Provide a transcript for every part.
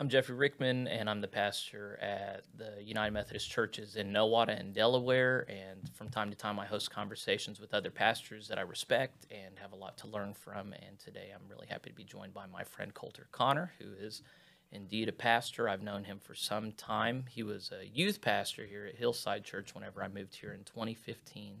I'm Jeffrey Rickman, and I'm the pastor at the United Methodist Churches in Nowata and Delaware. And from time to time, I host conversations with other pastors that I respect and have a lot to learn from. And today, I'm really happy to be joined by my friend Colter Connor, who is indeed a pastor. I've known him for some time. He was a youth pastor here at Hillside Church whenever I moved here in 2015.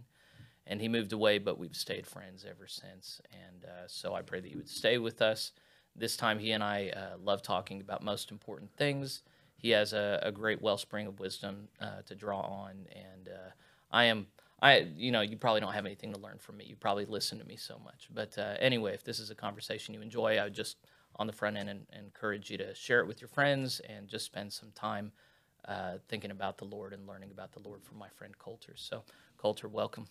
And he moved away, but we've stayed friends ever since. And uh, so I pray that you would stay with us this time, he and I uh, love talking about most important things. He has a, a great wellspring of wisdom uh, to draw on, and uh, I am. I, you know, you probably don't have anything to learn from me. You probably listen to me so much. But uh, anyway, if this is a conversation you enjoy, I would just on the front end and, encourage you to share it with your friends and just spend some time uh, thinking about the Lord and learning about the Lord from my friend Colter. So, Colter, welcome.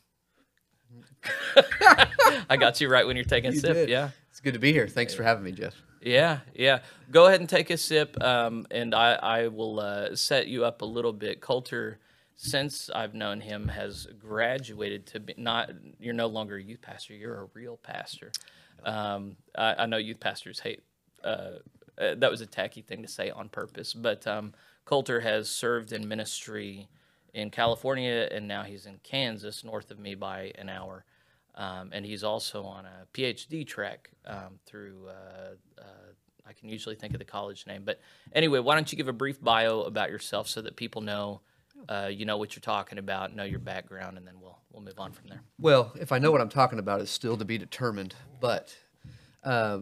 I got you right when you're taking a You sip. did. Yeah. It's good to be here. Thanks for having me, Jeff. Yeah, yeah. Go ahead and take a sip, um, and I, I will uh, set you up a little bit. Coulter, since I've known him, has graduated to be not. You're no longer a youth pastor. You're a real pastor. Um, I, I know youth pastors hate. Uh, uh, that was a tacky thing to say on purpose, but um, Coulter has served in ministry in California, and now he's in Kansas, north of me by an hour. Um, and he's also on a PhD track um, through, uh, uh, I can usually think of the college name. But anyway, why don't you give a brief bio about yourself so that people know, uh, you know what you're talking about, know your background, and then we'll, we'll move on from there. Well, if I know what I'm talking about, is still to be determined. But uh,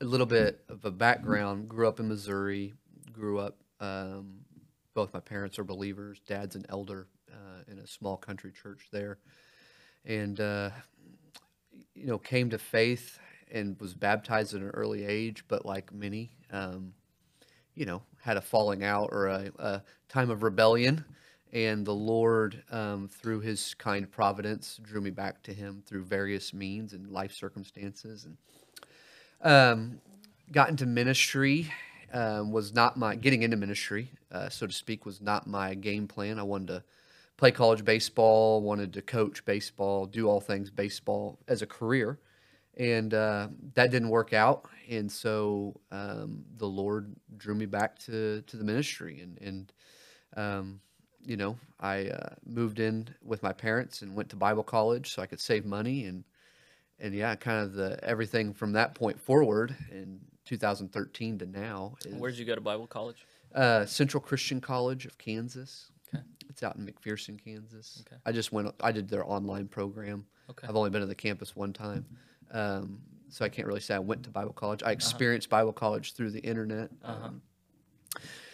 a little bit of a background. Grew up in Missouri. Grew up. Um, both my parents are believers. Dad's an elder uh, in a small country church there, and uh, you know came to faith and was baptized at an early age. But like many, um, you know, had a falling out or a, a time of rebellion. And the Lord, um, through His kind providence, drew me back to Him through various means and life circumstances, and um, got into ministry. Um, was not my getting into ministry, uh, so to speak, was not my game plan. I wanted to play college baseball, wanted to coach baseball, do all things baseball as a career, and uh, that didn't work out. And so um, the Lord drew me back to to the ministry, and and um, you know I uh, moved in with my parents and went to Bible college so I could save money and and yeah, kind of the everything from that point forward in 2013 to now. Is, Where'd you go to Bible college? uh, Central Christian College of Kansas. Okay. It's out in McPherson, Kansas. Okay. I just went. I did their online program. Okay. I've only been to the campus one time, um, so I can't really say I went to Bible college. Uh-huh. I experienced Bible college through the internet. Um,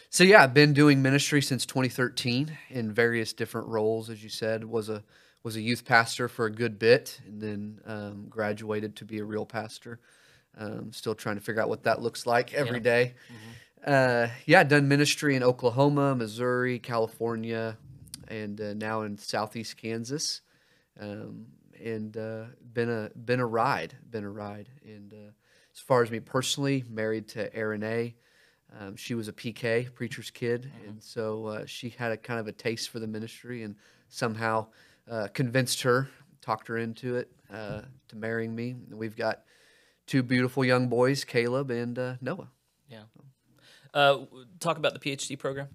so yeah, I've been doing ministry since 2013 in various different roles. As you said, was a was a youth pastor for a good bit, and then um, graduated to be a real pastor. Um, still trying to figure out what that looks like every day. Uh, yeah, done ministry in Oklahoma, Missouri, California, and uh, now in Southeast Kansas. Um, and uh, been a been a ride, been a ride. And uh, as far as me personally, married to Erin A. Um, she was a PK, preacher's kid, and so uh, she had a kind of a taste for the ministry, and somehow uh, convinced her, talked her into it, uh, to marrying me. We've got two beautiful young boys, Caleb and uh, Noah. Yeah. Uh, talk about the PhD program.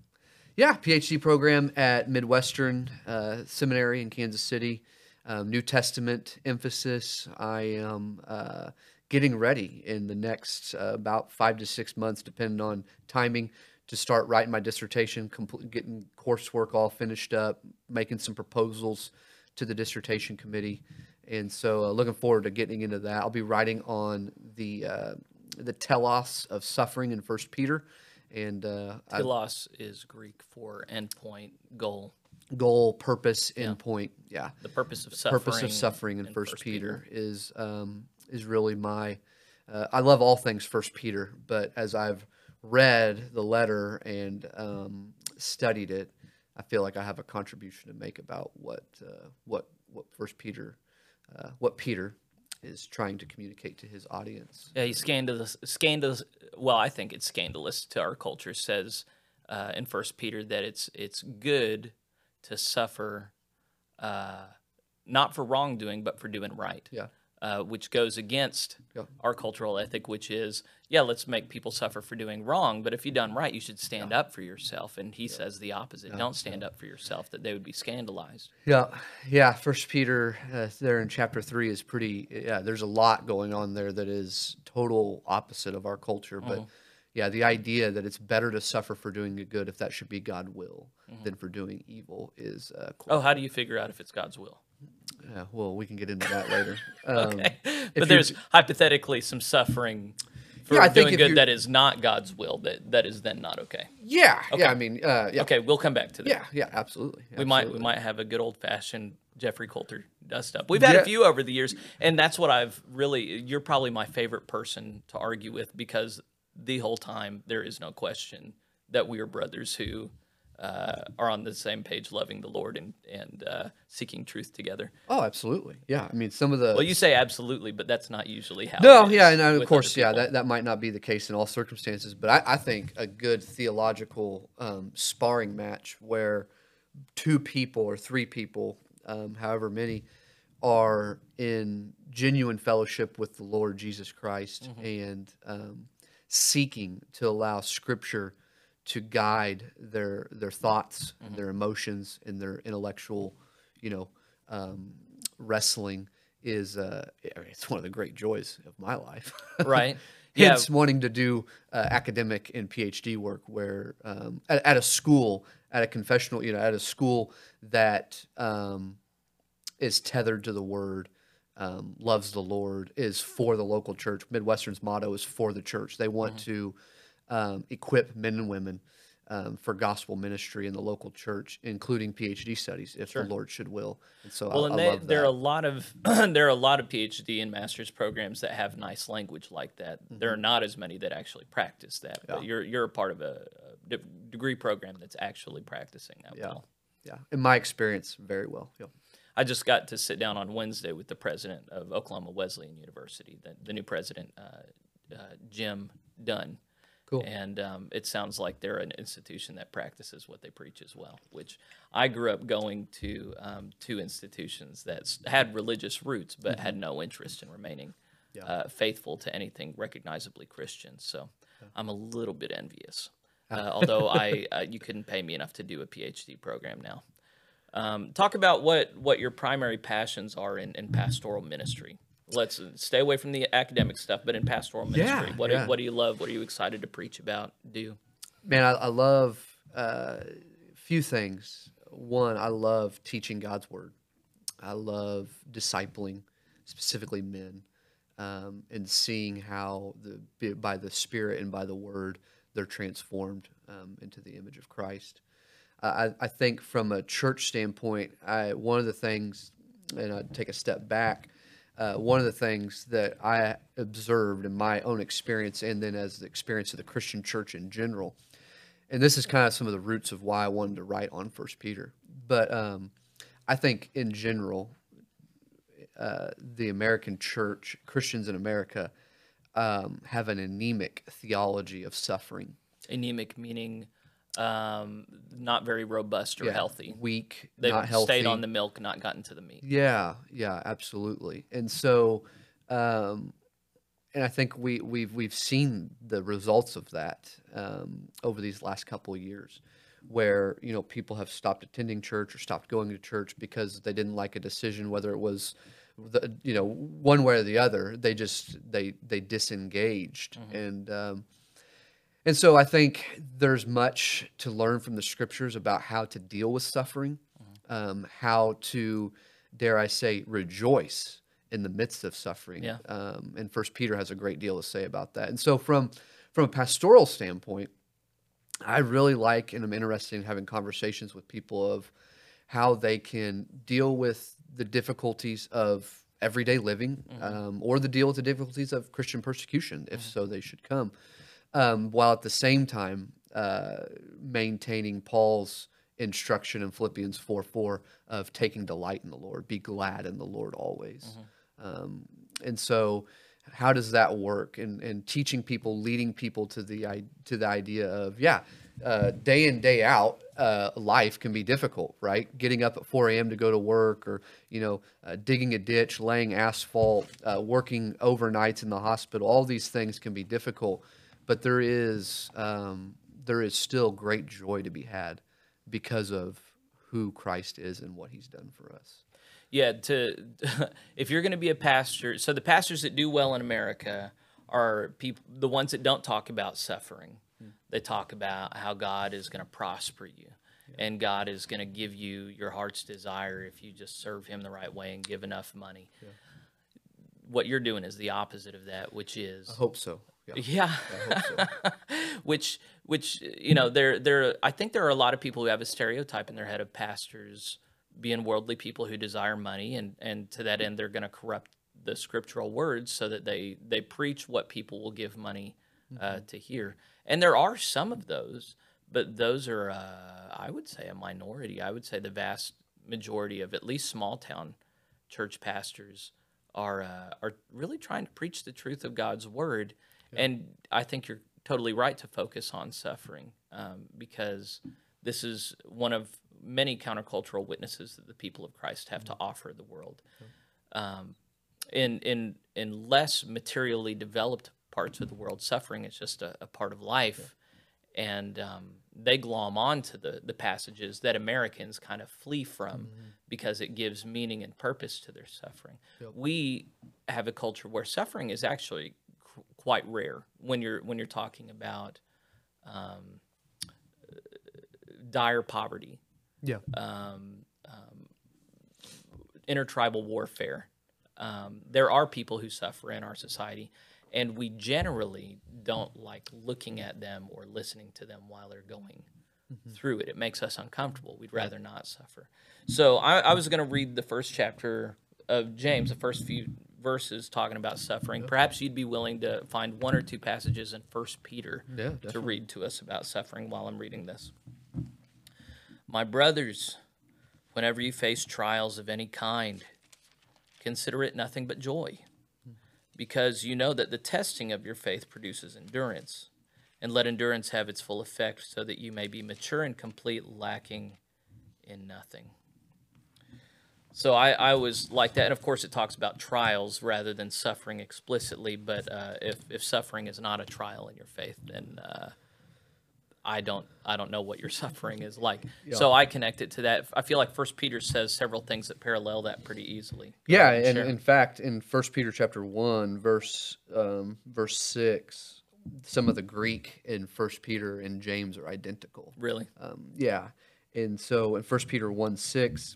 Yeah, PhD program at Midwestern uh, Seminary in Kansas City. Um, New Testament emphasis. I am uh, getting ready in the next uh, about five to six months, depending on timing, to start writing my dissertation, compl- getting coursework all finished up, making some proposals to the dissertation committee, and so uh, looking forward to getting into that. I'll be writing on the uh, the telos of suffering in First Peter, and uh, I- Telos is Greek for endpoint, goal, goal, purpose, endpoint. Yeah. the purpose of suffering. Purpose of suffering in in First First Peter, is um, is really my. Uh, I love all things First Peter, but as I've read the letter and um, studied it, I feel like I have a contribution to make about what uh, what what First Peter, uh, what Peter is trying to communicate to his audience. Yeah, he's scandalous. Scandalous. Well, I think it's scandalous to our culture. Says uh, in First Peter that it's it's good to suffer, uh, not for wrongdoing, but for doing right. Yeah. Uh, which goes against Yeah. our cultural ethic, which is, yeah, let's make people suffer for doing wrong, but if you've done right, you should stand up for yourself. And he says the opposite: don't stand up for yourself, that they would be scandalized. Yeah, yeah. First Peter uh, there in chapter three is pretty. Yeah, there's a lot going on there that is total opposite of our culture. But Mm-hmm. yeah, the idea that it's better to suffer for doing good if that should be God will Mm-hmm. than for doing evil is. Uh, Oh, how do you figure out if it's God's will? Yeah, well, we can get into that later. Um, Okay, but there's hypothetically some suffering for Yeah, I doing good that is not God's will. That that is then not okay. Yeah, yeah. I mean, uh, yeah, Okay, we'll come back to that. yeah, yeah. Absolutely. we might we might have a good old fashioned Jeffrey Coulter dust up. We've had Yeah. a few over the years, and that's what I've really. You're probably my favorite person to argue with because the whole time there is no question that we are brothers who uh, are on the same page, loving the Lord and and uh, seeking truth together. Oh, absolutely. Yeah. I mean, some of the. Well, you say absolutely, but that's not usually how. No, yeah, and of course, yeah, that, that might not be the case in all circumstances, but I, I think a good theological um, sparring match where two people or three people, um, however many, are in genuine fellowship with the Lord Jesus Christ and um, seeking to allow Scripture to guide their their thoughts, and their emotions, and their intellectual, you know, um, wrestling is uh, I mean, it's one of the great joys of my life. right. Yeah, Hence, wanting to do uh, academic and PhD work where um, at, at a school, at a confessional, you know, at a school that um, is tethered to the Word, um, loves the Lord, is for the local church. Midwestern's motto is for the church. They want to um, equip men and women um, for gospel ministry in the local church, including PhD studies, if the Lord should will. And so Well, I, and they, there are a lot of there are a lot of PhD and master's programs that have nice language like that. There Mm-hmm. are not as many that actually practice that. But you're you're a part of a, a de- degree program that's actually practicing that Yeah. well. Yeah, in my experience, very well. Yeah. I just got to sit down on Wednesday with the president of Oklahoma Wesleyan University, the, the new president, uh, uh, Jim Dunn. Cool. And um, it sounds like they're an institution that practices what they preach as well. Which I grew up going to um, two institutions that had religious roots but had no interest in remaining uh, faithful to anything recognizably Christian. So I'm a little bit envious. Uh, although I, uh, you couldn't pay me enough to do a PhD program now. Um, talk about what what your primary passions are in, in pastoral ministry. Let's uh, stay away from the academic stuff, but in pastoral ministry, what yeah. do, what do you love? What are you excited to preach about? Do Man, I, I love uh, a few things. One, I love teaching God's word. I love discipling, specifically men, um, and seeing how the by- by the Spirit and by the Word they're transformed um, into the image of Christ. Uh, I, I think from a church standpoint, I, one of the things, and I take a step back. Uh, one of the things that I observed in my own experience, and then as the experience of the Christian church in general, and this is kind of some of the roots of why I wanted to write on First Peter. But um, I think in general, uh, the American church, Christians in America, um, have an anemic theology of suffering. anemic meaning um, not very robust or Yeah, healthy. weak, They've not healthy. stayed on the milk, not gotten to the meat. Yeah, yeah, absolutely. And so, um, and I think we we've we've seen the results of that um, over these last couple of years, where you know people have stopped attending church or stopped going to church because they didn't like a decision, whether it was the you know one way or the other. They just they they disengaged and. Um, and so I think there's much to learn from the scriptures about how to deal with suffering, um, how to, dare I say, rejoice in the midst of suffering. Yeah. Um, and First Peter has a great deal to say about that. And so from from a pastoral standpoint, I really like and I'm interested in having conversations with people of how they can deal with the difficulties of everyday living um, or the deal with the difficulties of Christian persecution, if so they should come um, while at the same time uh, maintaining Paul's instruction in Philippians 4 4 of taking delight in the Lord, be glad in the Lord always. Um, and so how does that work? And and teaching people, leading people to the to the idea of yeah, uh, day in day out, uh, life can be difficult, right? Getting up at 4 a.m. to go to work, or you know, uh, digging a ditch, laying asphalt, uh, working overnights in the hospital. All these things can be difficult, but there is um, there is still great joy to be had because of who Christ is and what He's done for us. Yeah, to if you're going to be a pastor, so the pastors that do well in America are people the ones that don't talk about suffering. They talk about how God is going to prosper you and God is going to give you your heart's desire if you just serve him the right way and give enough money. What you're doing is the opposite of that, which is I hope so. Yeah. yeah. So. which which you know there there I think there are a lot of people who have a stereotype in their head of pastors being worldly people who desire money and and to that end they're going to corrupt the scriptural words so that they they preach what people will give money uh, to hear and there are some of those but those are uh, I would say a minority I would say the vast majority of at least small town church pastors are uh, are really trying to preach the truth of God's word, and I think you're totally right to focus on suffering um, because this is one of many countercultural witnesses that the people of Christ have to offer the world. Um, in in in less materially developed parts of the world, suffering is just a, a part of life, and um, they glom onto the the passages that Americans kind of flee from because it gives meaning and purpose to their suffering. We have a culture where suffering is actually quite rare when you're when you're talking about um, dire poverty Yeah. um, um, intertribal warfare. Um, there are people who suffer in our society, and we generally don't like looking at them or listening to them while they're going through it. It makes us uncomfortable. We'd rather not suffer. So I, I was going to read the first chapter of James, the first few verses talking about suffering. Perhaps you'd be willing to find one or two passages in First Peter Yeah, to read to us about suffering while I'm reading this. My brothers, whenever you face trials of any kind, consider it nothing but joy, because you know that the testing of your faith produces endurance. And let endurance have its full effect, so that you may be mature and complete, lacking in nothing. So I, I was like that, and of course it talks about trials rather than suffering explicitly. But uh, if if suffering is not a trial in your faith, then uh, I don't I don't know what your suffering is like. So I connect it to that. I feel like First Peter says several things that parallel that pretty easily. Yeah, ahead and in fact, in First Peter chapter one, verse um, verse six, some of the Greek in First Peter and James are identical. really, Um, yeah, and so in First Peter one six,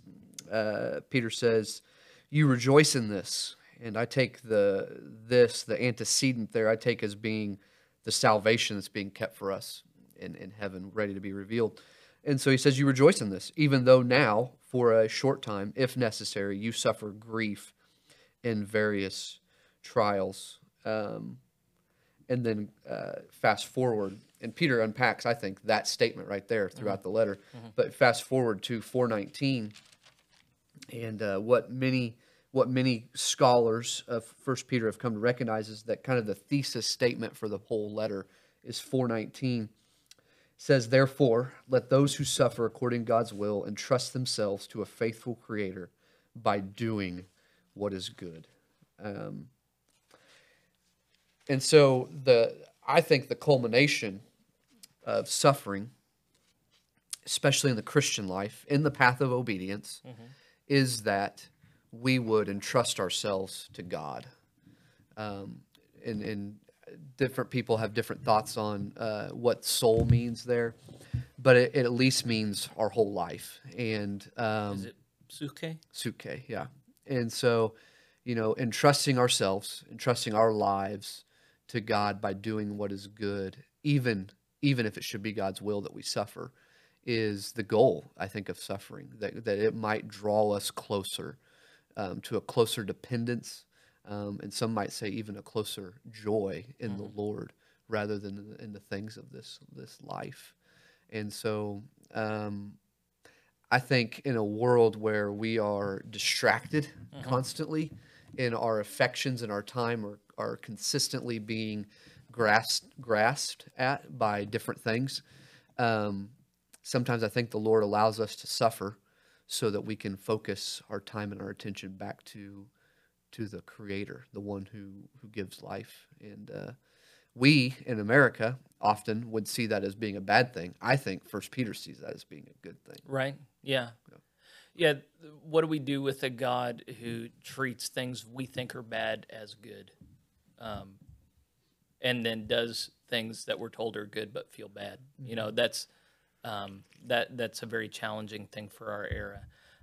uh, Peter says, "You rejoice in this," and I take the this the antecedent there I take as being the salvation that's being kept for us in in heaven, ready to be revealed. And so he says, "You rejoice in this, even though now, for a short time, if necessary, you suffer grief in various trials." Um, and then uh, fast forward and peter unpacks i think that statement right there throughout the letter but fast forward to 419 and uh, what many what many scholars of first peter have come to recognize is that kind of the thesis statement for the whole letter is 419 says therefore let those who suffer according to god's will entrust themselves to a faithful creator by doing what is good. Um, and so the I think the culmination of suffering, especially in the Christian life, in the path of obedience, is that we would entrust ourselves to God. Um, and, and different people have different thoughts on uh, what soul means there, but it, it at least means our whole life. And um, is it suke? Suke, yeah. And so, you know, entrusting ourselves, entrusting our lives to God by doing what is good, even even if it should be God's will that we suffer, is the goal, I think, of suffering. That that it might draw us closer um, to a closer dependence, um, and some might say even a closer joy in the Lord rather than in the, in the things of this this life. And so, um, I think in a world where we are distracted constantly and our affections and our time are, are consistently being grasped grasped at by different things. Um, sometimes I think the Lord allows us to suffer so that we can focus our time and our attention back to to the Creator, the one who who gives life. And uh, we in America often would see that as being a bad thing. I think First Peter sees that as being a good thing. Right. Yeah. Yeah. th- What do we do with a God who treats things we think are bad as good, um, and then does things that we're told are good but feel bad? You know, that's um, that that's a very challenging thing for our era.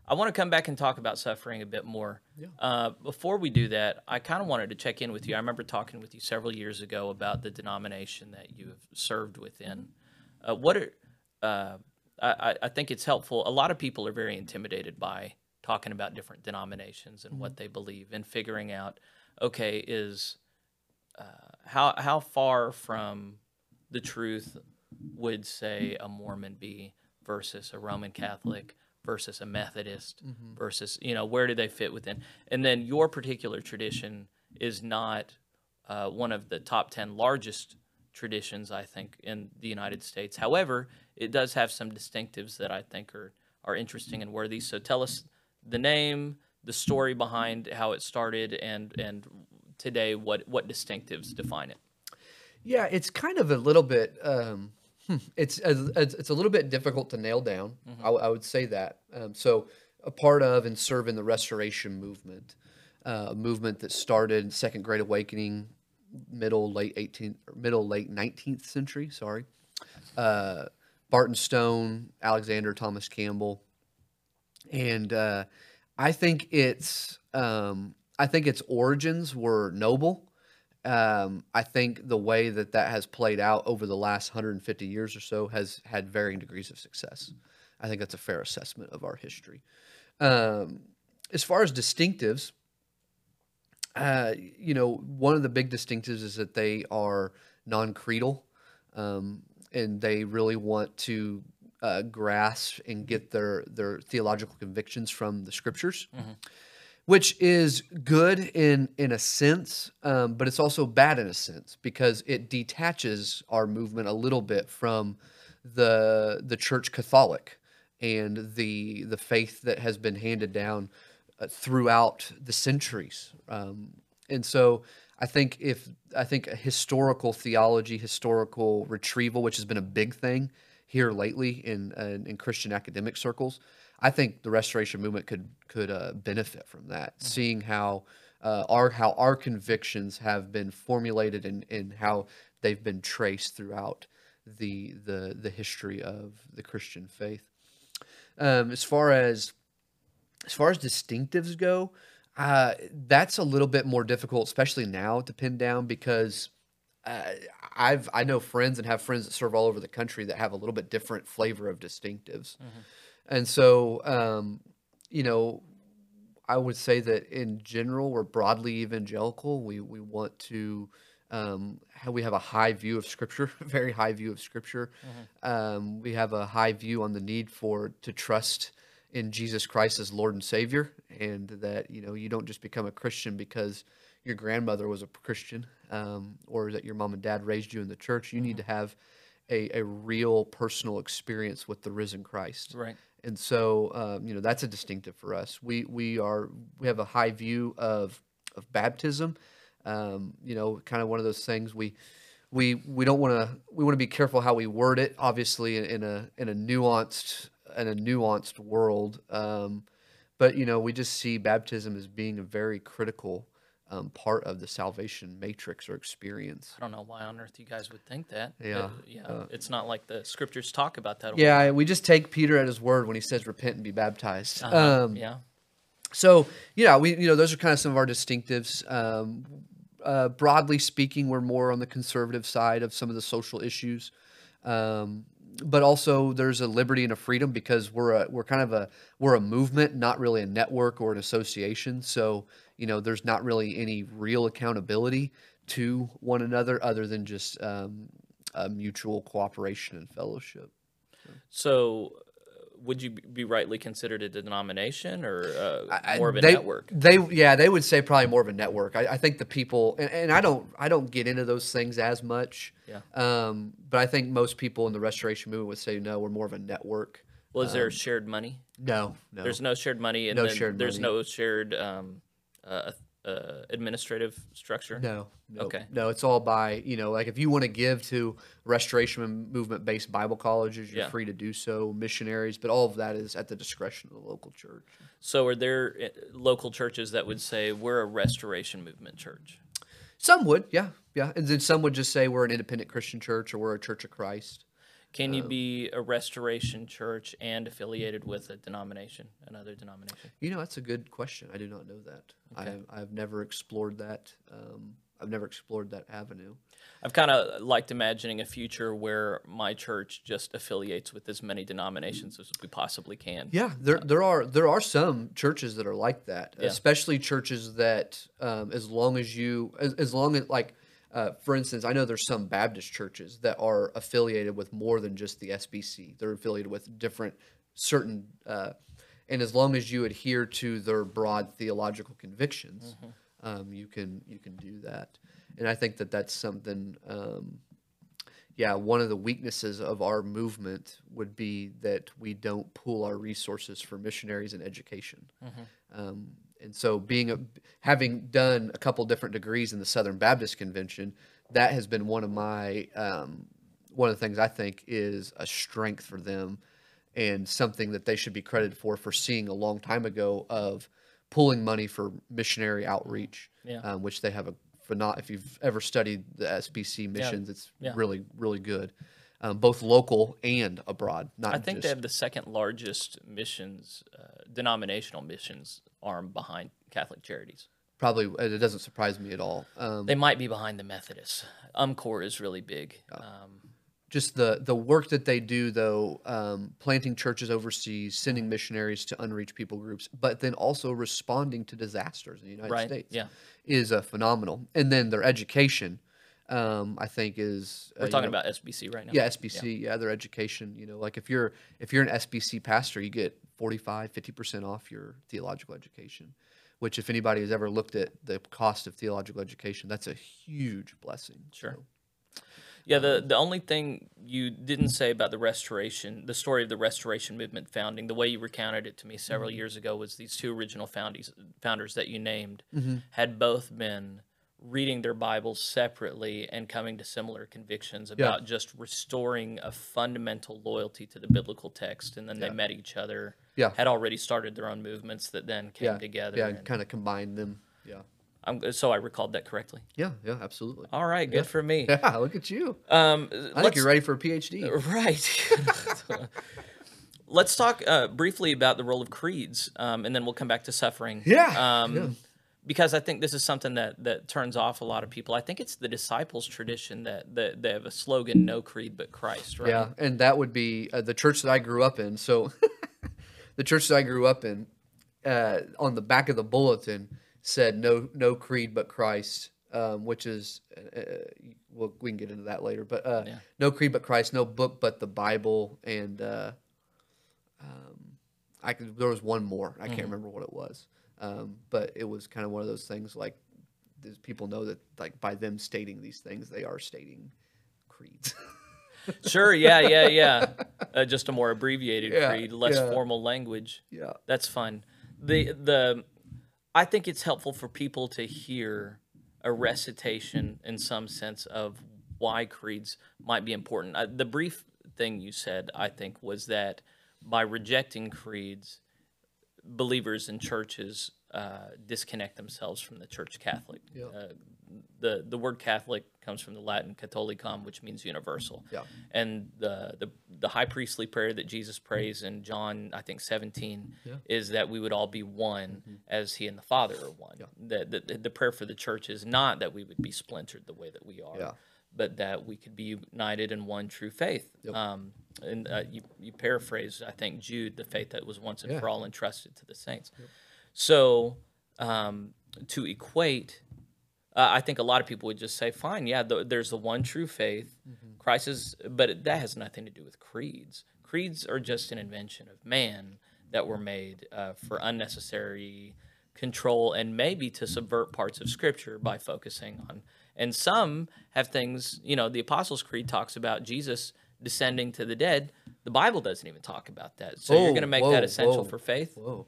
I want to come back and talk about suffering a bit more. Yeah. Uh, before we do that, I kind of wanted to check in with you. I remember talking with you several years ago about the denomination that you have served within. Uh, what are uh, I, I- I think it's helpful. A lot of people are very intimidated by talking about different denominations and what they believe and figuring out, okay, is uh, how how far from the truth would say a Mormon be versus a Roman Catholic versus a Methodist versus you know where do they fit within? And then your particular tradition is not uh, one of the top ten largest traditions, I think, in the United States. However, it does have some distinctives that I think are are interesting and worthy. So tell us the name, the story behind how it started, and and today what what distinctives define it. Yeah, it's kind of a little bit. Um, it's a, it's it's a little bit difficult to nail down. I would say that. Um, so, a part of and serve in the Restoration movement, uh, a movement that started Second Great Awakening, middle late 18th, or middle late 19th century. Sorry, uh, Barton Stone, Alexander Thomas Campbell, and uh, I think its um, I think its origins were noble. Um, I think the way that that has played out over the last 150 years or so has had varying degrees of success. I think that's a fair assessment of our history. Um, as far as distinctives, uh, you know, one of the big distinctives is that they are non-creedal, um, and they really want to uh, grasp and get their their theological convictions from the scriptures which is good in in a sense, um, but it's also bad in a sense because it detaches our movement a little bit from the the Church Catholic and the the faith that has been handed down uh, throughout the centuries. Um, and so I think if I think historical theology, historical retrieval, which has been a big thing here lately in in, in Christian academic circles, I think the Restoration movement could could uh, benefit from that, seeing how uh, our how our convictions have been formulated and, and how they've been traced throughout the the the history of the Christian faith. Um, as far as as far as distinctives go, uh, that's a little bit more difficult, especially now, to pin down because uh, I've I know friends and have friends that serve all over the country that have a little bit different flavor of distinctives, and so um, you know, I would say that in general we're broadly evangelical. We we want to um, we have a high view of Scripture, very high view of Scripture. Um, we have a high view on the need for to trust in Jesus Christ as Lord and Savior, and that you know you don't just become a Christian because your grandmother was a Christian, um, or that your mom and dad raised you in the church. You need to have a, a real personal experience with the risen Christ Right. And so um, you know that's a distinctive for us. We we are we have a high view of of baptism. Um, you know, kind of one of those things we we we don't want to we want to be careful how we word it. Obviously, in, in a in a nuanced in a nuanced world, um, but you know we just see baptism as being a very critical um, part of the salvation matrix or experience. I don't know why on earth you guys would think that. Yeah, Uh, yeah. it's not like the scriptures talk about that. Yeah, we just take Peter at his word when he says repent and be baptized. Uh-huh. Um, yeah. So yeah, we you know those are kind of some of our distinctives. Um, uh, broadly speaking, we're more on the conservative side of some of the social issues, um, but also there's a liberty and a freedom because we're a we're kind of a we're a movement, not really a network or an association. So you know there's not really any real accountability to one another other than just um, a mutual cooperation and fellowship. So uh, would you be rightly considered a denomination or uh, more of a they, network? They yeah, they would say probably more of a network. I, I think the people and, and I don't I don't get into those things as much. Yeah. Um, but I think most people in the restoration movement would say no, we're more of a network. Well, is there shared money? No, no. There's no shared money, and No shared there's money. no shared um, uh, uh, administrative structure. No, no, Okay. no. It's all by you know, like if you want to give to restoration movement based Bible colleges, you're Yeah. free to do so. Missionaries, but all of that is at the discretion of the local church. So, are there uh, local churches that would say we're a restoration movement church? Some would, yeah, yeah, and then some would just say we're an independent Christian church or we're a Church of Christ. Can Uh, you be a restoration church and affiliated with a denomination, another denomination? You know, that's a good question. I do not know that. Okay. I, I've never explored that. Um, I've never explored that avenue. I've kind of liked imagining a future where my church just affiliates with as many denominations as we possibly can. Yeah, there there are there are some churches that are like that, Yeah. especially churches that um, as long as you as, as long as like uh, for instance, I know there's some Baptist churches that are affiliated with more than just the SBC. They're affiliated with different certain uh, and as long as you adhere to their broad theological convictions, um, you can you can do that. And I think that that's something um, yeah, one of the weaknesses of our movement would be that we don't pool our resources for missionaries and education. Um, and so, being a, having done a couple different degrees in the Southern Baptist Convention, that has been one of my um, one of the things I think is a strength for them, and something that they should be credited for for seeing a long time ago of pulling money for missionary outreach, Yeah. um, which they have a for not if you've ever studied the SBC missions, it's Yeah. really really good, um, both local and abroad. Not I think just, they have the second largest missions, uh, denominational missions arm behind Catholic Charities. probably it doesn't surprise me at all. Um, They might be behind the Methodists. UMCOR is really big. Oh. Um, just the the work that they do though um, planting churches overseas sending missionaries to unreached people groups but then also responding to disasters in the united Right, states yeah. is uh, phenomenal and then their education um, i think is uh, we're you talking know- about SBC right now. yeah sbc yeah. their education you know like if you're if you're an sbc pastor you get 45 50% off your theological education which if anybody has ever looked at the cost of theological education that's a huge blessing Sure. So, Yeah, the, the only thing you didn't say about the restoration, the story of the restoration movement founding, the way you recounted it to me several years ago was these two original founders, founders that you named had both been reading their Bibles separately and coming to similar convictions about just restoring a fundamental loyalty to the biblical text. And then they met each other, Yeah. had already started their own movements that then came yeah together. yeah and and kind of combined them yeah I'm, so I recalled that correctly. Yeah, yeah, absolutely. All right, good for me. Yeah, look at you. Um, I think you're ready for a PhD. Right. Let's talk uh, briefly about the role of creeds, um, and then we'll come back to suffering. Yeah, Um, yeah. Because I think this is something that, that turns off a lot of people. I think it's the disciples' tradition that, that they have a slogan, no creed but Christ, right? Yeah, and that would be uh, the church that I grew up in. So, the church that I grew up in, uh, on the back of the bulletin said "No, no creed but Christ," um, which is, uh, well, we can get into that later. But uh, Yeah. no creed but Christ, no book but the Bible, and uh, um, I could, there was one more. I can't remember what it was, um, but it was kind of one of those things like these people know that like by them stating these things, they are stating creeds. Sure, yeah, yeah, yeah. Uh, just a more abbreviated Yeah, creed, less yeah. formal language. yeah. That's fun. The the I think it's helpful for people to hear a recitation in some sense of why creeds might be important. Uh, the brief thing you said, I think, was that by rejecting creeds, believers in churches uh, disconnect themselves from the Church Catholic. Yeah. Uh, the the word Catholic comes from the Latin "catholicum," which means universal. Yeah. And the, the the high priestly prayer that Jesus prays in John, I think 17, is that we would all be one Mm-hmm. as He and the Father are one. That the, the, the prayer for the church is not that we would be splintered the way that we are, Yeah. But that we could be united in one true faith. Um, and uh, you, you paraphrased, I think, Jude, the faith that was once and Yeah. for all entrusted to the saints. So um, to equate Uh, I think a lot of people would just say, "Fine, yeah, th- there's the one true faith, Christ is," but it, that has nothing to do with creeds. Creeds are just an invention of man that were made uh, for unnecessary control and maybe to subvert parts of Scripture by focusing on. And some have things, you know, the Apostles' Creed talks about Jesus descending to the dead. The Bible doesn't even talk about that. So you're going to make whoa, that essential whoa. for faith? Whoa.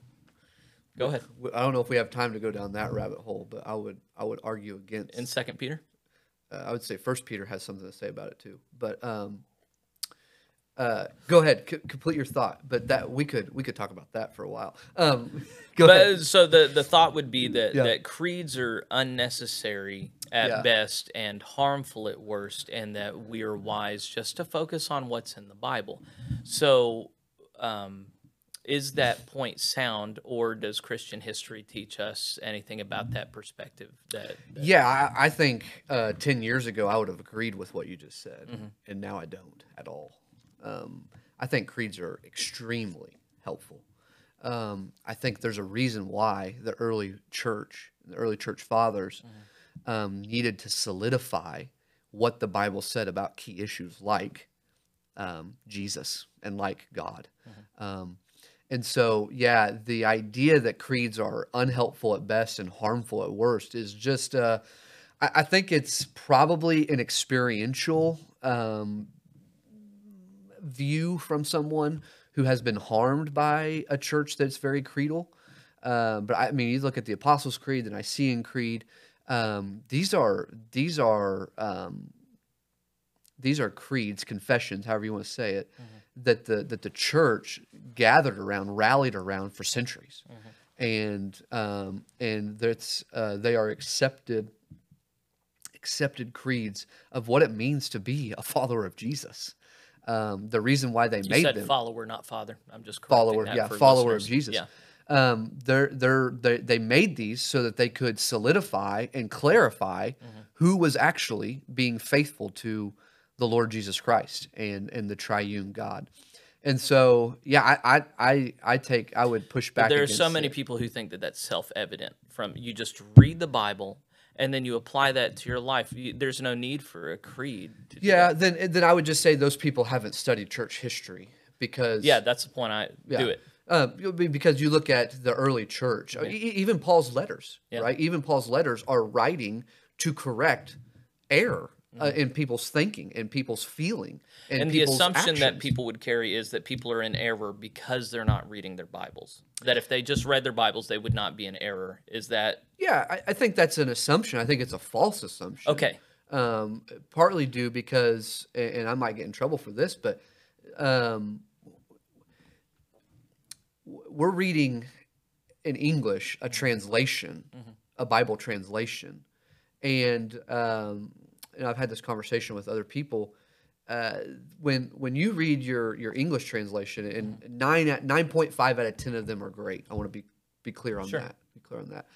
Go ahead. I don't know if we have time to go down that rabbit hole, but I would I would argue against. In Second Peter. uh, I would say First Peter has something to say about it too. But um, uh, go ahead, c- complete your thought. But that we could we could talk about that for a while. Um, go but ahead. so the the thought would be that Yeah. that creeds are unnecessary at Yeah. best and harmful at worst and that we are wise just to focus on what's in the bible so um, is that point sound or does christian history teach us anything about that perspective that, that- Yeah, I, I think uh, ten years ago I would have agreed with what you just said, Mm-hmm. and now I don't at all. Um, I think creeds are extremely helpful. Um, I think there's a reason why the early church, the early church fathers, Mm-hmm. Um, needed to solidify what the Bible said about key issues like um, Jesus and like God. Mm-hmm. Um, and so, yeah, the idea that creeds are unhelpful at best and harmful at worst is just, uh, I, I think it's probably an experiential um, view from someone who has been harmed by a church that's very creedal. Uh, but I mean, you look at the Apostles' Creed, the Nicene Creed. Um, these are these are um, these are creeds, confessions, however you want to say it, that the that the church gathered around, rallied around for centuries, and um, and that's uh, they are accepted accepted creeds of what it means to be a follower of Jesus. Um, the reason why they you made said them follower not father i'm just follower, yeah, follower listeners. of Jesus. yeah Um, they're, they're, they they made these so that they could solidify and clarify Mm-hmm. who was actually being faithful to the Lord Jesus Christ and and the triune God. And so, yeah, I I I, take I would push back. But there are so many it. people who think that that's self-evident from you just read the bible and then you apply that to your life you, there's no need for a creed to Yeah, then then I would just say those people haven't studied church history because yeah that's the point i Yeah. do it Uh, because you look at the early church, e- e- even Paul's letters, Yeah. right? Even Paul's letters are writing to correct error uh, in people's thinking and people's feeling and, Mm-hmm. and the people's assumption that people would carry is that people are in error because they're not reading their bibles that if they just read their bibles they would not be in error is that Yeah, I, I think that's an assumption. I think it's a false assumption. okay Um, partly due because, and I might get in trouble for this, but um, we're reading in English a translation, a Bible translation, and um, and I've had this conversation with other people. Uh, when when you read your your English translation, and nine at nine point five out of ten of them are great. I want to be be clear on Sure. that. Be clear on that.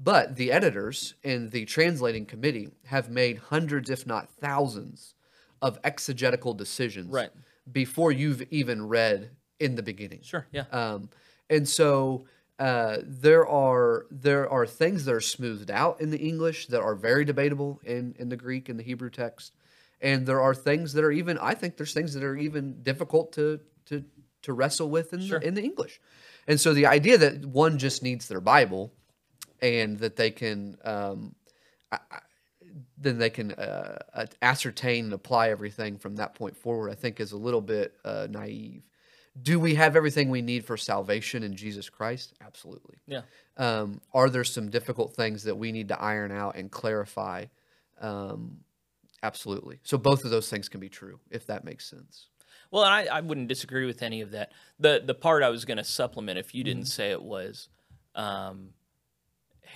But the editors and the translating committee have made hundreds, if not thousands, of exegetical decisions Right. before you've even read in the beginning. sure yeah Um, and so uh, there are there are things that are smoothed out in the English that are very debatable in in the Greek and the Hebrew text, and there are things that are even I think there's things that are even difficult to to to wrestle with in Sure. the, in the English, and so the idea that one just needs their Bible, and that they can. Um, I- I- then they can uh, uh, ascertain and apply everything from that point forward. I think is a little bit uh, naive. Do we have everything we need for salvation in Jesus Christ? Absolutely. yeah Um, are there some difficult things that we need to iron out and clarify? Um, absolutely. So both of those things can be true, if that makes sense. Well, I, I wouldn't disagree with any of that. The the part I was going to supplement, if you Mm-hmm. didn't say it, was um,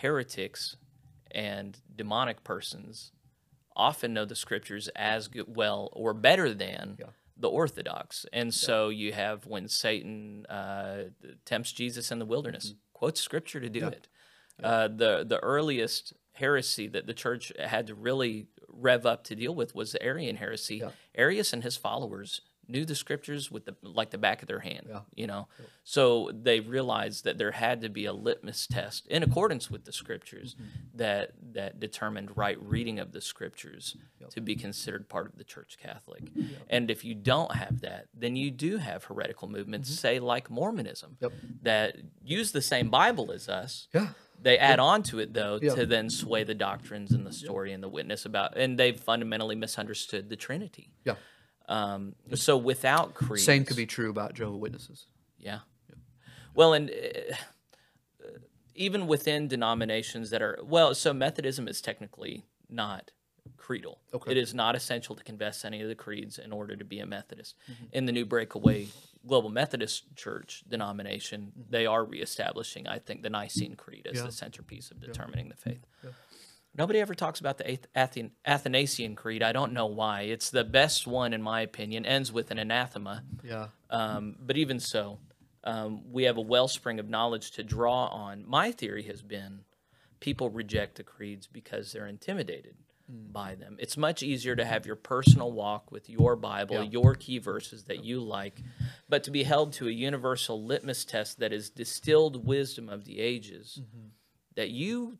heretics and demonic persons often know the scriptures as good, well or better than Yeah. The Orthodox. And so you have when Satan uh, tempts Jesus in the wilderness, Mm-hmm. quotes scripture to do it. Uh, the the earliest heresy that the church had to really rev up to deal with was the Arian heresy. Arius and his followers knew the scriptures with the like the back of their hand. Yeah. You know, so they realized that there had to be a litmus test in accordance with the scriptures mm-hmm. that that determined right reading of the scriptures to be considered part of the Church Catholic. And if you don't have that, then you do have heretical movements, mm-hmm. say like Mormonism, Yep. that use the same Bible as us. Yeah. They add on to it though Yeah. to then sway the doctrines and the story and the witness about, and they've fundamentally misunderstood the Trinity. Yeah. Um, so without creeds, Same could be true about Jehovah Witnesses. yeah. Well, and uh, even within denominations that are well, so Methodism is technically not creedal. Okay. It is not essential to confess any of the creeds in order to be a Methodist. In the new breakaway Global Methodist Church denomination, they are reestablishing, I think, the Nicene Creed as Yeah. the centerpiece of determining the faith. Nobody ever talks about the Athen- Athanasian Creed. I don't know why. It's the best one, in my opinion. Ends with an anathema. Yeah. Um, but even so, um, we have a wellspring of knowledge to draw on. My theory has been people reject the creeds because they're intimidated by them. It's much easier to have your personal walk with your Bible, Yeah. your key verses that you like, but to be held to a universal litmus test that is distilled wisdom of the ages that you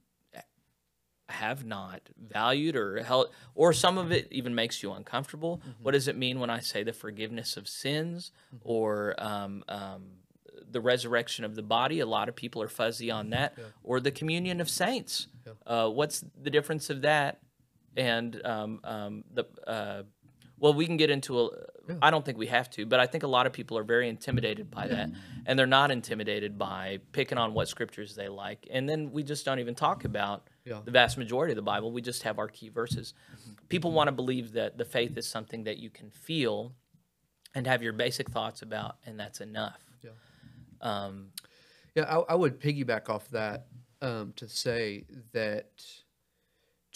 have not valued or held, or some of it even makes you uncomfortable. What does it mean when I say the forgiveness of sins or um, um, the resurrection of the body? A lot of people are fuzzy on that, or the communion of saints. Uh, what's the difference of that and um, um, the? Uh, well, we can get into a. I don't think we have to, but I think a lot of people are very intimidated by that, and they're not intimidated by picking on what scriptures they like, and then we just don't even talk about Yeah. the vast majority of the Bible. We just have our key verses. People want to believe that the faith is something that you can feel and have your basic thoughts about, and that's enough. Yeah. Um, Yeah, I, I would piggyback off that um, to say that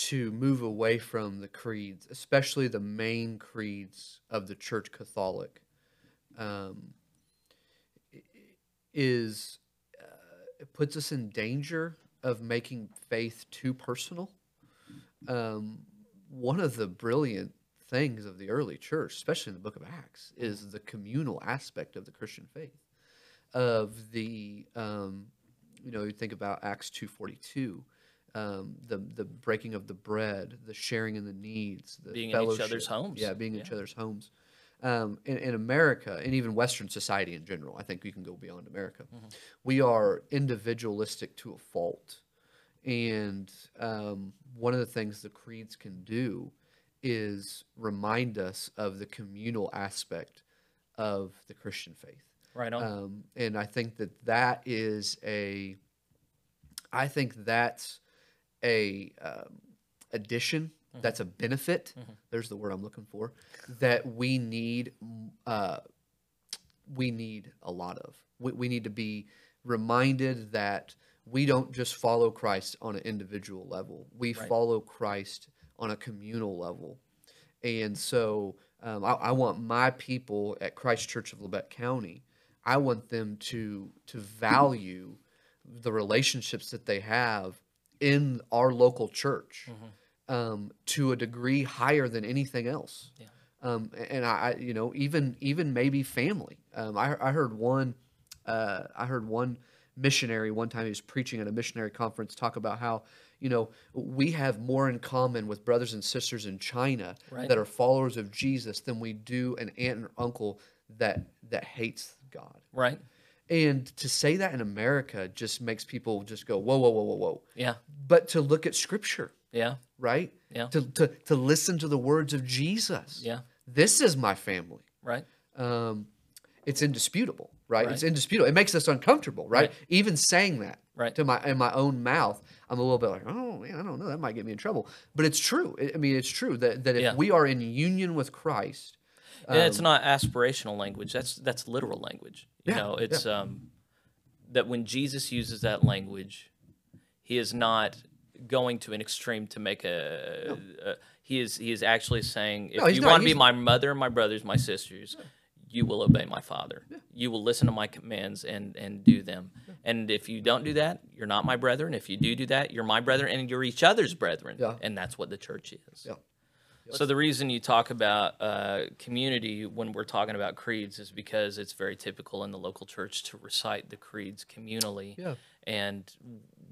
to move away from the creeds, especially the main creeds of the Church Catholic, um, is uh, it puts us in danger of making faith too personal. Um, one of the brilliant things of the early church, especially in the Book of Acts, is the communal aspect of the Christian faith of the um, you know you think about Acts two forty two, um, the the breaking of the bread, the sharing in the needs, the Being in each other's homes. yeah, being in Yeah. each other's homes. Um, in, in America and even Western society in general, I think we can go beyond America. Mm-hmm. We are individualistic to a fault, and um, one of the things the creeds can do is remind us of the communal aspect of the Christian faith. right on. Um, and I think that that is a, I think that's a um, addition. That's a benefit. There's the word I'm looking for. That we need, uh, we need a lot of. We, we need to be reminded that we don't just follow Christ on an individual level. We Right. follow Christ on a communal level. And so um, I, I want my people at Christ Church of Labette County, I want them to to value the relationships that they have in our local church um, to a degree higher than anything else. Yeah. Um, and I, I- you know, even even maybe family. Um, I, I heard one, uh, I heard one missionary one time he was preaching at a missionary conference talk about how you know we have more in common with brothers and sisters in China Right. that are followers of Jesus than we do an aunt and uncle that that hates God. right. And to say that in America just makes people just go whoa whoa whoa whoa whoa. Yeah. But to look at Scripture, Yeah. right? Yeah. To to to listen to the words of Jesus. Yeah. This is my family. Right. Um, it's indisputable, right? It's indisputable. It makes us uncomfortable, right? Right. Even saying that Right. to my in my own mouth, I'm a little bit like, oh man, I don't know, that might get me in trouble. But it's true. I mean, it's true that that if Yeah. we are in union with Christ, and it's not aspirational language. That's that's literal language. You Yeah, know, it's um that when Jesus uses that language, he is not going to an extreme to make a, a he is he is actually saying if No, you not. want to be my mother, my brothers, my sisters, you will obey my father. You will listen to my commands and and do them. And if you don't do that, you're not my brethren. If you do do that, you're my brethren and you're each other's brethren. Yeah. And that's what the church is. Yeah. So the reason you talk about uh, community when we're talking about creeds is because it's very typical in the local church to recite the creeds communally, Yeah. and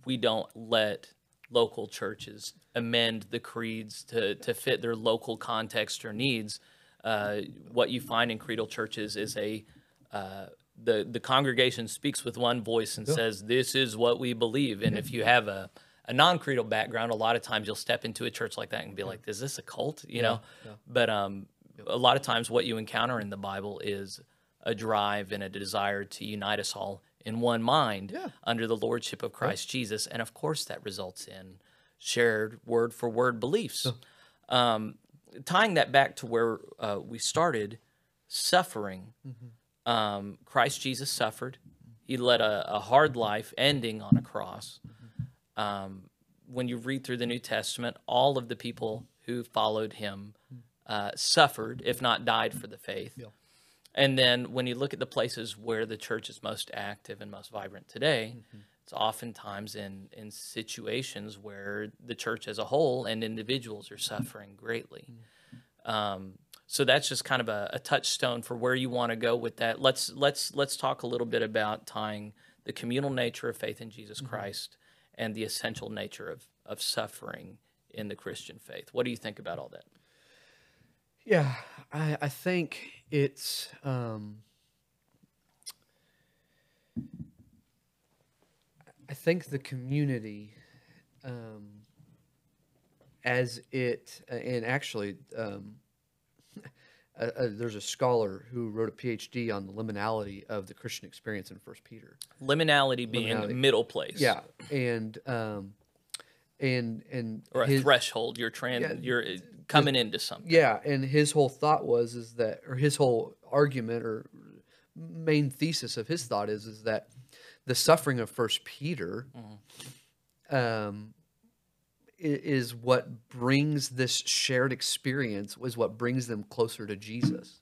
we don't let local churches amend the creeds to to fit their local context or needs. Uh, what you find in creedal churches is a uh, the the congregation speaks with one voice and says, "This is what we believe." And if you have a a non-creedal background, a lot of times you'll step into a church like that and be like, "Is this a cult?" You know. But um, a lot of times, what you encounter in the Bible is a drive and a desire to unite us all in one mind Yeah. under the lordship of Christ Jesus, and of course, that results in shared word for word beliefs. Um, tying that back to where uh, we started, suffering. Um, Christ Jesus suffered. He led a, a hard life, ending on a cross. Um, when you read through the New Testament, all of the people who followed him uh, suffered, if not died, for the faith. And then when you look at the places where the church is most active and most vibrant today, it's oftentimes in, in situations where the church as a whole and individuals are suffering greatly. Um, so that's just kind of a, a touchstone for where you want to go with that. Let's let's let's talk a little bit about tying the communal nature of faith in Jesus Christ and the essential nature of, of suffering in the Christian faith. What do you think about all that? Yeah, I, I think it's um, I think the community um, as it and actually um, uh, uh, there's a scholar who wrote a PhD on the liminality of the Christian experience in First Peter. Liminality being Liminality. middle place. Yeah, and um, and and Or a his- threshold. You're tran- you're uh, coming into something. Yeah, and his whole thought was is that, or his whole argument or main thesis of his thought is is that the suffering of First Peter um, i- is what brings this shared experience, is what brings them closer to Jesus.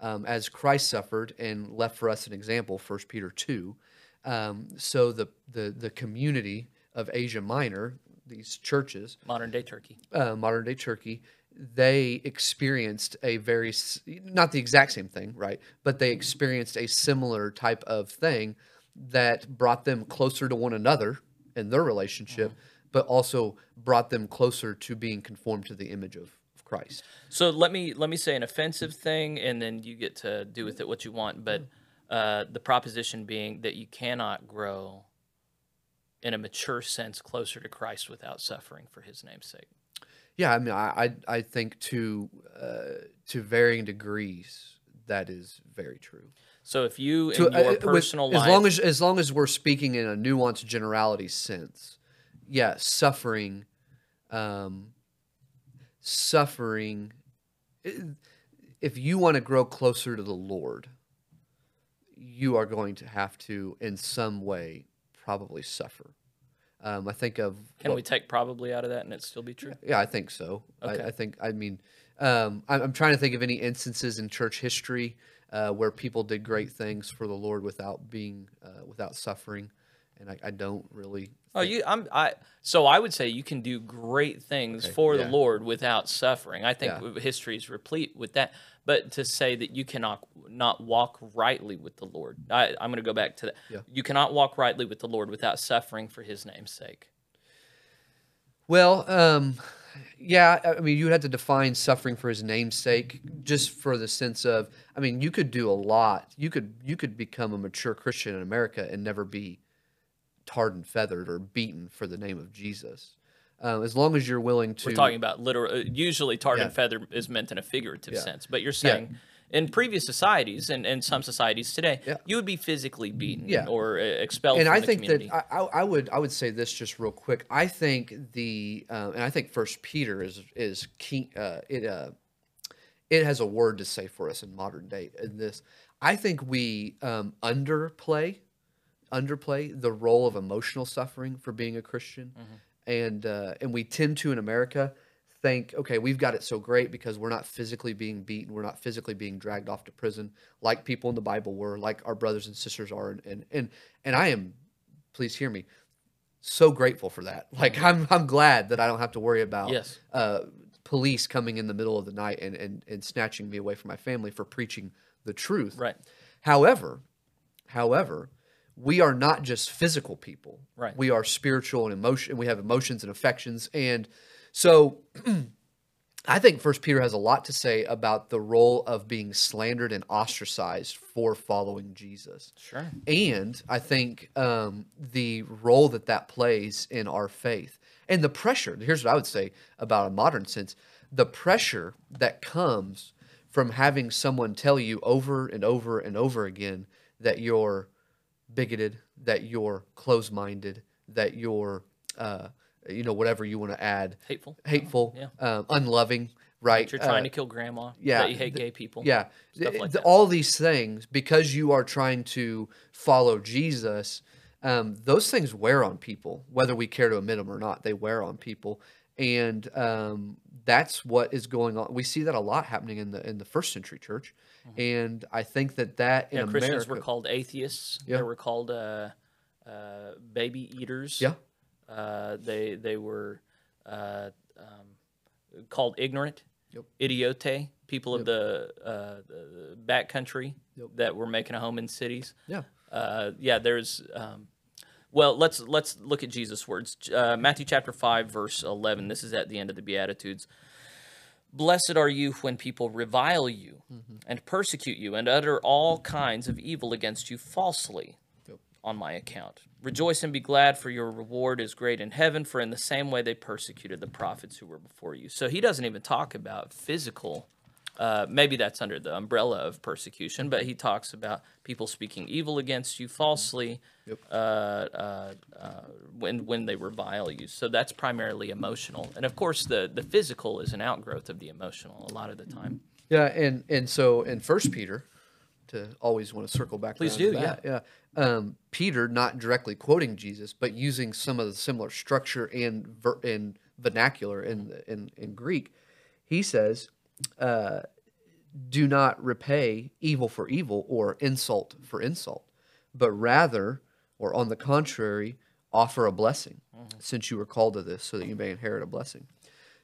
Um, as Christ suffered and left for us an example, First Peter two. Um, so the, the the community of Asia Minor, these churches, Modern day Turkey. uh, modern day Turkey, they experienced a very not the exact same thing, right? But they experienced a similar type of thing that brought them closer to one another in their relationship, but also brought them closer to being conformed to the image of, of Christ. So let me let me say an offensive thing, and then you get to do with it what you want. But uh, the proposition being that you cannot grow in a mature sense closer to Christ without suffering for His name's sake. Yeah, I mean, I I, I think to uh, to varying degrees that is very true. So if you to in your uh, with- personal as long as as long as we're speaking in a nuanced generality sense yeah suffering um suffering if you want to grow closer to the lord you are going to have to in some way probably suffer um, i think of can we take probably out of that and it still be true? yeah, I think so. Okay. I, I think, I mean, um, I'm, I'm trying to think of any instances in church history uh, where people did great things for the Lord without being, uh, without suffering, and I, I don't really. Oh, you, I'm, I. So I would say you can do great things Okay, for yeah. the Lord without suffering. I think Yeah. history is replete with that. But to say that you cannot not walk rightly with the Lord, I, I'm going to go back to that. Yeah. You cannot walk rightly with the Lord without suffering for His name's sake. Well, um, yeah, I I mean, you would have to define suffering for His name's sake, just for the sense of, I mean, you could do a lot. You could you could become a mature Christian in America and never be tarred and feathered or beaten for the name of Jesus, um, as long as you're willing to. We're talking about literal. Uh, usually, tarred and Yeah. feather is meant in a figurative Yeah. sense, but you're saying in previous societies and, and some societies today, Yeah. you would be physically beaten Yeah. or uh, expelled and from I the think community. that I, I I would I would say this just real quick. I think the um, and I think First Peter is is key. Uh, it uh, it has a word to say for us in modern day. In this, I think we um, underplay underplay the role of emotional suffering for being a Christian, and uh, and we tend to in America think, okay, we've got it so great because we're not physically being beaten, we're not physically being dragged off to prison like people in the Bible were, like our brothers and sisters are, and and and, and I am, please hear me, so grateful for that. Like I'm I'm glad that I don't have to worry about Yes. uh, police coming in the middle of the night and, and, and snatching me away from my family for preaching the truth. Right. However, however, we are not just physical people. Right. We are spiritual and emotion. We have emotions and affections, and so I think First Peter has a lot to say about the role of being slandered and ostracized for following Jesus. Sure. And I think um, the role that that plays in our faith and the pressure. Here's what I would say about a modern sense: the pressure that comes from having someone tell you over and over and over again that you're bigoted, that you're closed-minded, that you're, uh, you know, whatever you want to add, Hateful. hateful, Yeah. um, unloving, right? You're trying Uh, to kill grandma. yeah, That you hate gay people. yeah, like that. all these things because you are trying to follow Jesus. Um, those things wear on people, whether we care to admit them or not. They wear on people, and um, that's what is going on. We see that a lot happening in the in the first century church, and I think that that in Mm-hmm. Christians America, were called atheists. Yeah. They were called uh, uh, baby eaters. yeah, Uh, they they were uh, um, called ignorant, Yep. idiote, people of the, uh, the back country Yep. that were making a home in cities. yeah, Uh, yeah, there's. Um, well, let's let's look at Jesus' words. Uh, Matthew chapter five, verse eleven. This is at the end of the Beatitudes. Blessed are you when people revile you mm-hmm. and persecute you and utter all kinds of evil against you falsely Yep. on my account. Rejoice and be glad, for your reward is great in heaven, for in the same way they persecuted the prophets who were before you. So he doesn't even talk about physical. Uh, maybe that's under the umbrella of persecution, but he talks about people speaking evil against you falsely Yep. uh, uh, uh, when when they revile you. So that's primarily emotional, and of course the the physical is an outgrowth of the emotional a lot of the time. yeah, and and so in First Peter, to always want to circle back. Please do, that, yeah. Um, Peter not directly quoting Jesus, but using some of the similar structure and ver- and vernacular in in in Greek. He says, uh, "Do not repay evil for evil or insult for insult, but rather, or on the contrary, offer a blessing, since you were called to this, so that you may inherit a blessing."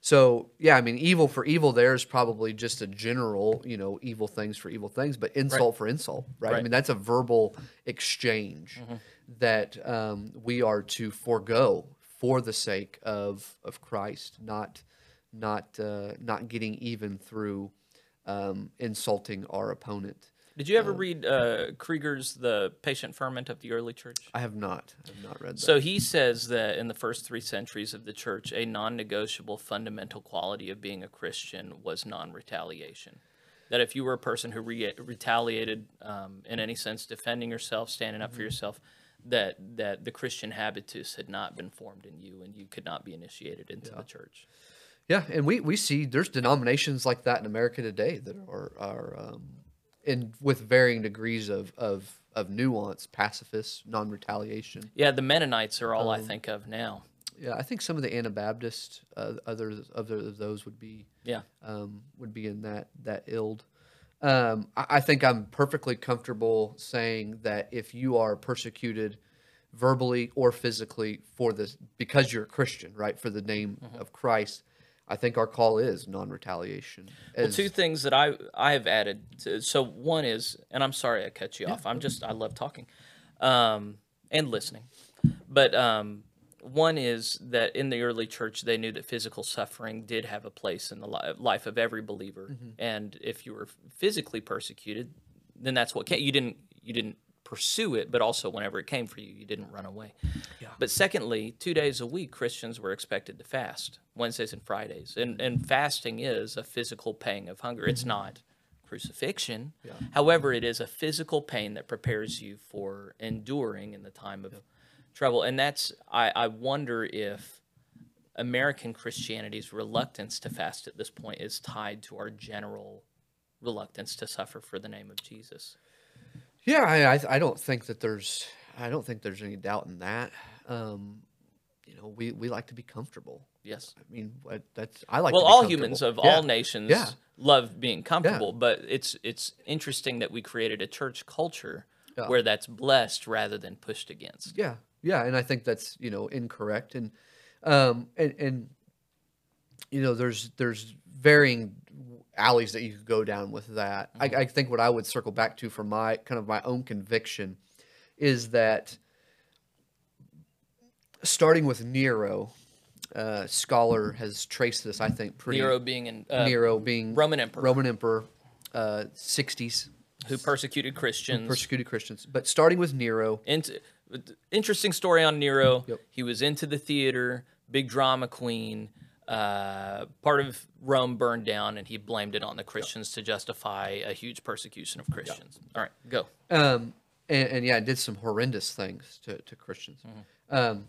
So yeah, I mean, evil for evil there is probably just a general, you know, evil things for evil things, but insult for insult, right? I mean, that's a verbal exchange that um, we are to forego for the sake of of Christ, not not uh, not getting even through um, insulting our opponent. Did you ever read uh, Kreider's The Patient Ferment of the Early Church? I have not. I have not read that. So he says that in the first three centuries of the church, a non negotiable fundamental quality of being a Christian was non retaliation. That if you were a person who re- retaliated um, in any sense, defending yourself, standing up for yourself, that, that the Christian habitus had not been formed in you and you could not be initiated into the church. Yeah, and we, we see there's denominations like that in America today that are are um, in with varying degrees of of, of nuance, pacifist, non-retaliation. Yeah, the Mennonites are all I think of now. Yeah, I think some of the Anabaptist uh, others other of those would be Yeah. um, would be in that that ild. Um, I, I think I'm perfectly comfortable saying that if you are persecuted verbally or physically for this because you're a Christian, right, for the name of Christ, I think our call is non-retaliation. Well, two things that I I have added. To, so one is, and I'm sorry I cut you off. I'm just I love talking, um, and listening. But um, one is that in the early church they knew that physical suffering did have a place in the li- life of every believer, and if you were physically persecuted, then that's what came. You didn't you didn't pursue it, but also whenever it came for you, you didn't run away. But secondly, two days a week, Christians were expected to fast, Wednesdays and Fridays. And, and fasting is a physical pang of hunger. It's mm-hmm. not crucifixion. However, it is a physical pain that prepares you for enduring in the time of trouble. And that's, I, I wonder if American Christianity's reluctance to fast at this point is tied to our general reluctance to suffer for the name of Jesus. Yeah, I, I I don't think that there's I don't think there's any doubt in that. Um, you know, we, we like to be comfortable. Yes. I mean, that's I like. well to be all humans of Yeah. all nations Yeah. love being comfortable but it's it's interesting that we created a church culture Yeah. where that's blessed rather than pushed against Yeah, yeah, and I think that's you know incorrect, and um, and and you know, there's there's varying alleys that you could go down with that. I, I think what I would circle back to for my kind of my own conviction is that starting with Nero, uh, scholar has traced this. I think pretty Nero being in uh, Nero being Roman emperor Roman emperor, uh, 60s who persecuted Christians. persecuted Christians. But starting with Nero, into interesting story on Nero. Yep. He was into the theater, big drama queen. Uh, part of Rome burned down, and he blamed it on the Christians to justify a huge persecution of Christians. All right, go. um, and, and yeah, did some horrendous things to, to Christians. Um,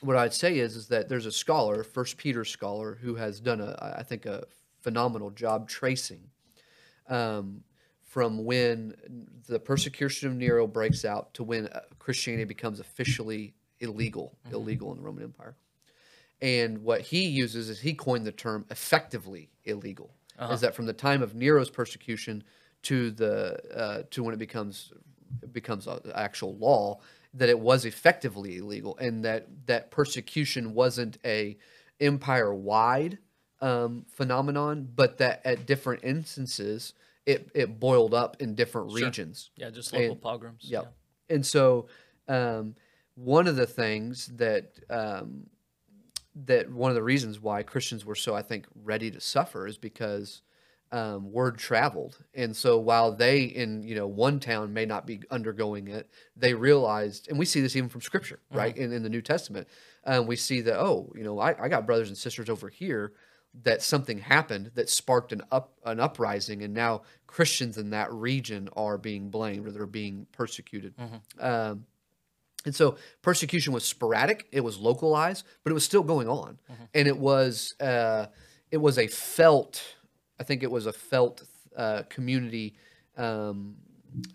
what I'd say is is that there's a scholar, First Peter scholar, who has done a I think a phenomenal job tracing um, from when the persecution of Nero breaks out to when uh, Christianity becomes officially illegal, illegal in the Roman Empire. And what he uses is he coined the term effectively illegal. Is that from the time of Nero's persecution to the uh, to when it becomes becomes actual law, that it was effectively illegal, and that that persecution wasn't a empire wide um, phenomenon, but that at different instances it it boiled up in different regions. Yeah, just local And- pogroms. Yep. And so, um, one of the things that um, that one of the reasons why Christians were so, I think, ready to suffer is because um, word traveled, and so while they in you know one town may not be undergoing it, they realized, and we see this even from Scripture, right? In, in the New Testament, um, we see that oh, you know, I, I got brothers and sisters over here that something happened that sparked an up an uprising, and now Christians in that region are being blamed or they're being persecuted. Um, and so persecution was sporadic, it was localized, but it was still going on, and it was uh, it was a felt. I think it was a felt uh, community um,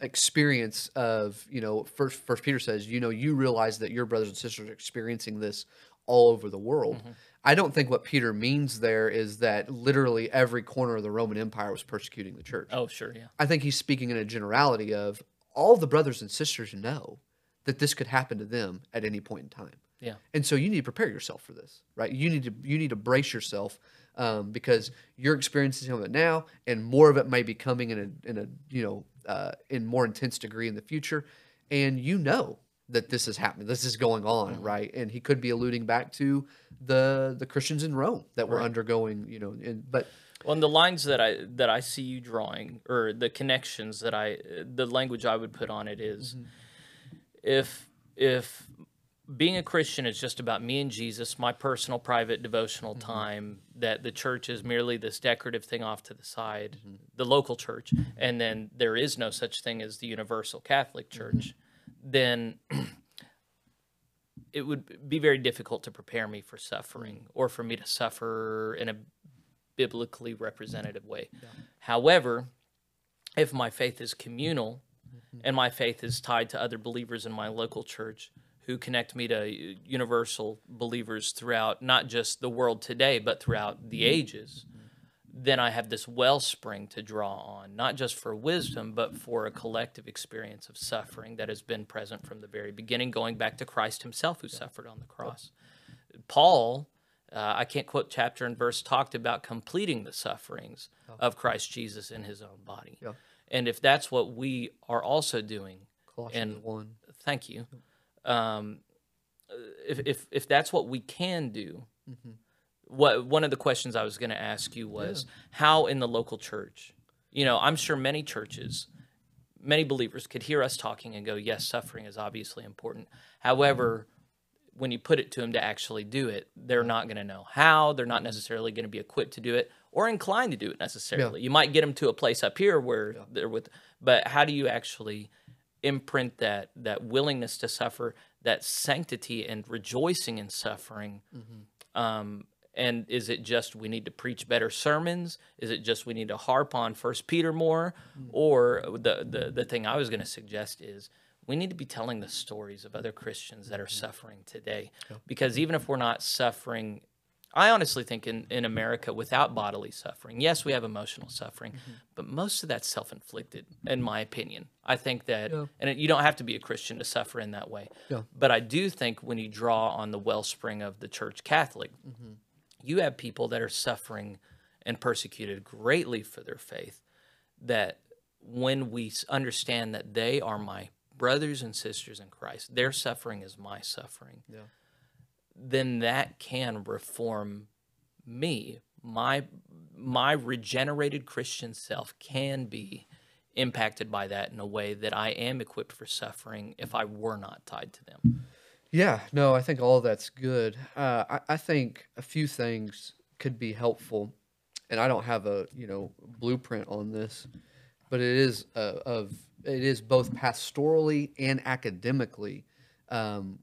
experience of you know first first peter says you know you realize that your brothers and sisters are experiencing this all over the world i don't think what peter means there is that literally every corner of the roman empire was persecuting the church Oh, sure. Yeah. i think he's speaking in a generality of all the brothers and sisters know that this could happen to them at any point in time. Yeah. and so you need to prepare yourself for this right? You need to you need to brace yourself um, because you're experiencing some of it now and more of it may be coming in a in a you know uh, in more intense degree in the future. And you know that this is happening this is going on right? And he could be alluding back to the the christians in rome that were undergoing you know in, but Well, and the lines that I that I see you drawing, or the connections that I, the language I would put on it is, if if being a Christian is just about me and Jesus, my personal, private, devotional mm-hmm. time, that the church is merely this decorative thing off to the side, mm-hmm. the local church, and then there is no such thing as the universal Catholic mm-hmm. Church, then it would be very difficult to prepare me for suffering mm. or for me to suffer in a biblically representative way. However, if my faith is communal Mm-hmm. and my faith is tied to other believers in my local church who connect me to uh, universal believers throughout not just the world today, but throughout the mm-hmm. ages, then I have this wellspring to draw on, not just for wisdom, but for a collective experience of suffering that has been present from the very beginning, going back to Christ himself who suffered on the cross. Paul, uh, I can't quote chapter and verse, talked about completing the sufferings of Christ Jesus in his own body. Yeah. And if that's what we are also doing, colossians And- 1 thank you. Um, if, if, if that's what we can do, what one of the questions I was going to ask you was how in the local church, you know, I'm sure many churches, many believers could hear us talking and go, yes, suffering is obviously important. However, when you put it to them to actually do it, they're not going to know how. They're not necessarily going to be equipped to do it or inclined to do it necessarily. You might get them to a place up here where they're with, but how do you actually imprint that that willingness to suffer, that sanctity and rejoicing in suffering? Mm-hmm. Um, and is it just we need to preach better sermons? Is it just we need to harp on First Peter more? Mm. Or the, the the thing I was going to suggest is we need to be telling the stories of other Christians that are mm-hmm. suffering today. Because even if we're not suffering, I honestly think in, in America without bodily suffering, yes, we have emotional suffering, mm-hmm. but most of that's self inflicted, in my opinion. I think that, and it, you don't have to be a Christian to suffer in that way. Yeah. But I do think when you draw on the wellspring of the Church Catholic, mm-hmm. you have people that are suffering and persecuted greatly for their faith that when we understand that they are my brothers and sisters in Christ, their suffering is my suffering, Yeah. Then that can reform me. My my regenerated Christian self can be impacted by that in a way that I am equipped for suffering if I were not tied to them. Yeah, no, I think all that's good. Uh, I, I think a few things could be helpful, and I don't have a you know blueprint on this, but it is uh, of it is both pastorally and academically um,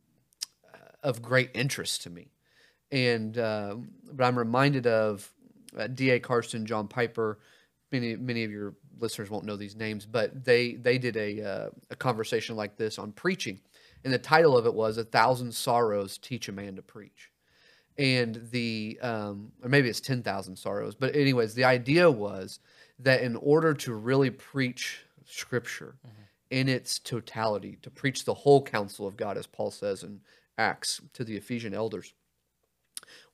of great interest to me, and um but I'm reminded of uh, D.A. Carson, John Piper. Many many of your listeners won't know these names, but they they did a uh, a conversation like this on preaching, and the title of it was "A Thousand Sorrows Teach a Man to Preach," and the um, or maybe it's ten thousand sorrows, but anyways, the idea was that in order to really preach Scripture in its totality, to preach the whole counsel of God, as Paul says in Acts to the Ephesian elders,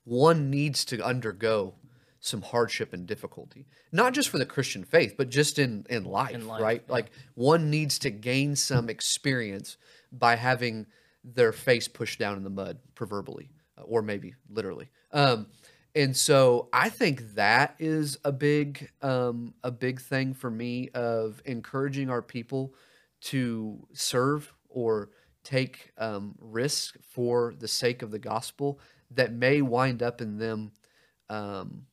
one needs to undergo some hardship and difficulty not just for the christian faith but just in in life, In life, right yeah. like one needs to gain some experience by having their face pushed down in the mud proverbially uh, or maybe literally um and so i think that is a big um a big thing for me of encouraging our people to serve or take um, risk for the sake of the gospel that may wind up in them um,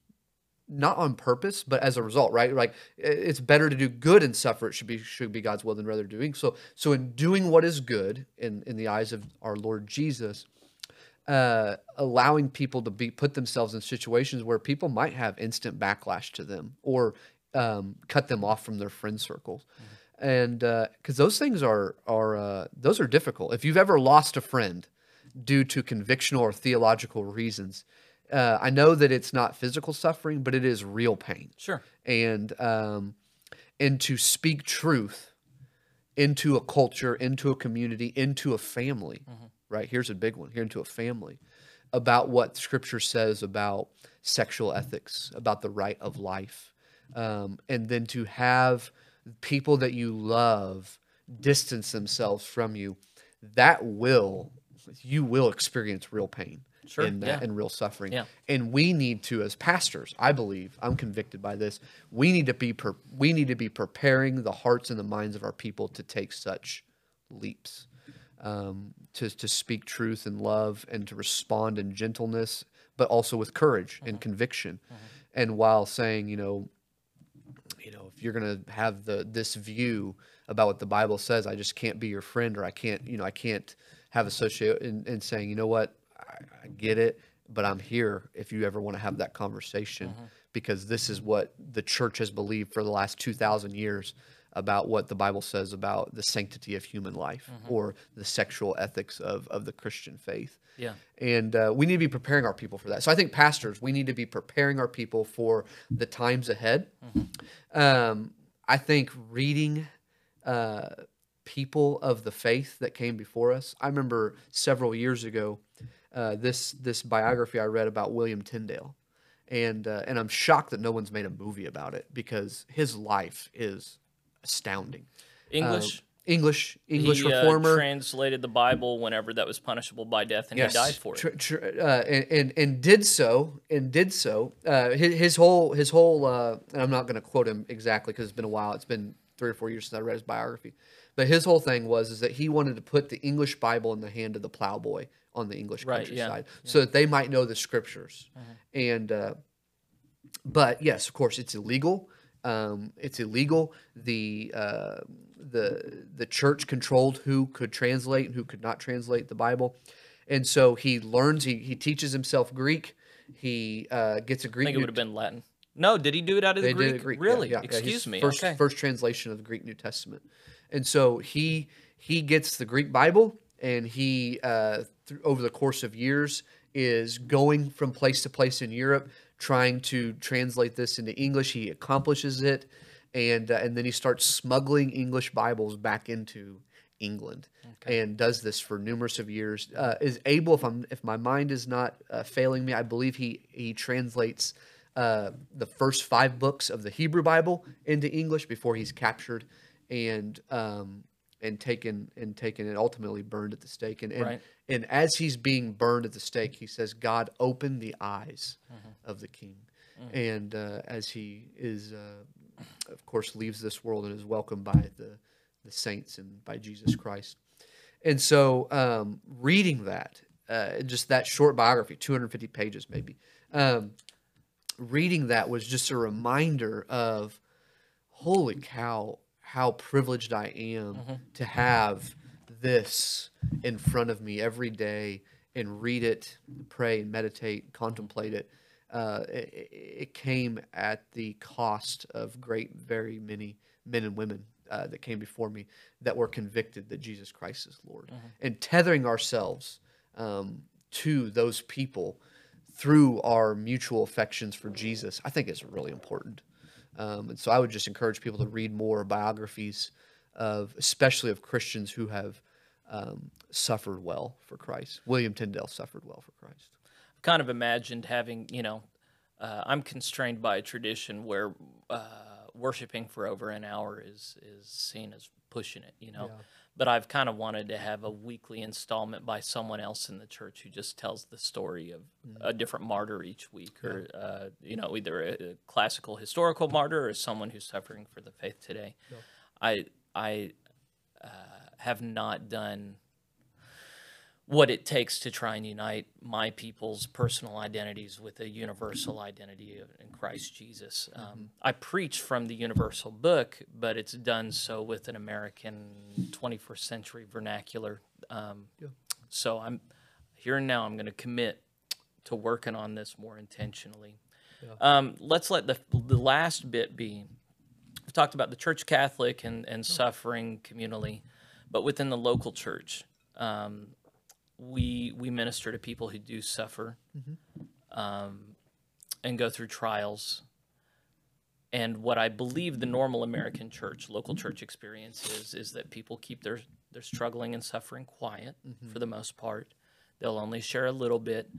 not on purpose, but as a result, right? Like it's better to do good and suffer. It should be should be God's will than rather doing so. So in doing what is good in in the eyes of our Lord Jesus, uh, allowing people to be put themselves in situations where people might have instant backlash to them or um, cut them off from their friend circles, and because those things are are uh, those are difficult. If you've ever lost a friend due to convictional or theological reasons, uh, I know that it's not physical suffering, but it is real pain Sure. and um, and to speak truth into a culture, into a community, into a family. Right here's a big one. Here into a family about what Scripture says about sexual ethics, about the right of life, um, and then to have people that you love distance themselves from you. That will you will experience real pain Sure, that yeah. and real suffering. Yeah. And we need to, as pastors, I believe, I'm convicted by this. We need to be per, we need to be preparing the hearts and the minds of our people to take such leaps, um, to to speak truth and love, and to respond in gentleness, but also with courage and conviction. And while saying, you know, you know, you're gonna have the this view about what the Bible says, I just can't be your friend, or I can't, you know, I can't have associate and, and saying, you know what, I, I get it, but I'm here if you ever want to have that conversation, mm-hmm. because this is what the church has believed for the last two thousand years about what the Bible says about the sanctity of human life or the sexual ethics of of the Christian faith Yeah. and uh, we need to be preparing our people for that. So I think pastors, we need to be preparing our people for the times ahead. Um, I think reading uh, people of the faith that came before us. I remember several years ago uh, this this biography I read about William Tyndale, and uh, and I'm shocked that no one's made a movie about it because his life is astounding. English. Um, English English he, uh, reformer. translated the Bible whenever that was punishable by death, and he died for it. Tr- tr- uh, and, and and did so and did so. Uh, his, his whole his whole. Uh, and I'm not going to quote him exactly because it's been a while. It's been three or four years since I read his biography. But his whole thing was is that he wanted to put the English Bible in the hand of the plowboy on the English Right, yeah, countryside, so that they might know the scriptures. And uh, but yes, of course, it's illegal. Um, it's illegal. The uh, the the church controlled who could translate and who could not translate the Bible, and so he learns. He he teaches himself Greek. He uh, gets a Greek. I think it would have been Latin. No, did he do it out of the Greek? Greek. Really? yeah, yeah, Excuse his me. First okay. first translation of the Greek New Testament, and so he he gets the Greek Bible, and he uh, th- over the course of years is going from place to place in Europe, trying to translate this into English. He accomplishes it, and uh, and then he starts smuggling English Bibles back into England and does this for numerous of years. Uh, is able, if I'm if my mind is not uh, failing me, I believe he he translates uh, the first five books of the Hebrew Bible into English before he's captured and um, and taken and taken and ultimately burned at the stake. And and, Right. and as he's being burned at the stake, he says, "God opened the eyes of the king." And uh, as he is, uh, of course, leaves this world and is welcomed by the the saints and by Jesus Christ. And so, um, reading that, uh, just that short biography, 250 pages maybe, um, reading that was just a reminder of, holy cow, how privileged I am to have this in front of me every day and read it, pray and meditate, contemplate it. Uh, it, it- came at the cost of great, very many men and women uh, that came before me that were convicted that Jesus Christ is Lord. And tethering ourselves um, to those people through our mutual affections for Jesus, I think is really important. Um, and so I would just encourage people to read more biographies of, especially of Christians who have um, suffered well for Christ. William Tyndale suffered well for Christ. I've kind of imagined having, you know, uh, I'm constrained by a tradition where uh, worshiping for over an hour is is seen as pushing it, you know. But I've kind of wanted to have a weekly installment by someone else in the church who just tells the story of a different martyr each week, or uh, you know, either a, a classical historical martyr or someone who's suffering for the faith today. I I uh, have not done what it takes to try and unite my people's personal identities with a universal identity in Christ Jesus. Um, I preach from the universal book, but it's done so with an American 21st century vernacular. Um, So I'm here and now. I'm going to commit to working on this more intentionally. Um, let's let the the last bit be. We've talked about the Church Catholic and, and suffering communally, but within the local church, um, we we minister to people who do suffer um, and go through trials. And what I believe the normal American church, local church experience is, is that people keep their, their struggling and suffering quiet for the most part. They'll only share a little bit,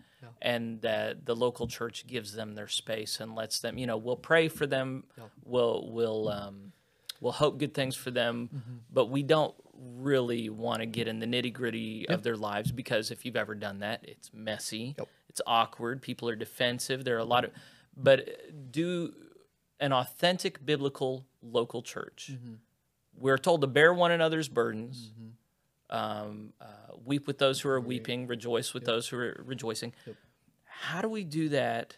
and that the local church gives them their space and lets them, you know, we'll pray for them, we'll we'll um, we'll hope good things for them, but we don't really want to get in the nitty gritty of their lives because if you've ever done that, it's messy, Yep. it's awkward, people are defensive. There are a lot of, but do an authentic biblical local church. We're told to bear one another's burdens, um, uh, weep with those who are weeping, rejoice with those who are rejoicing. How do we do that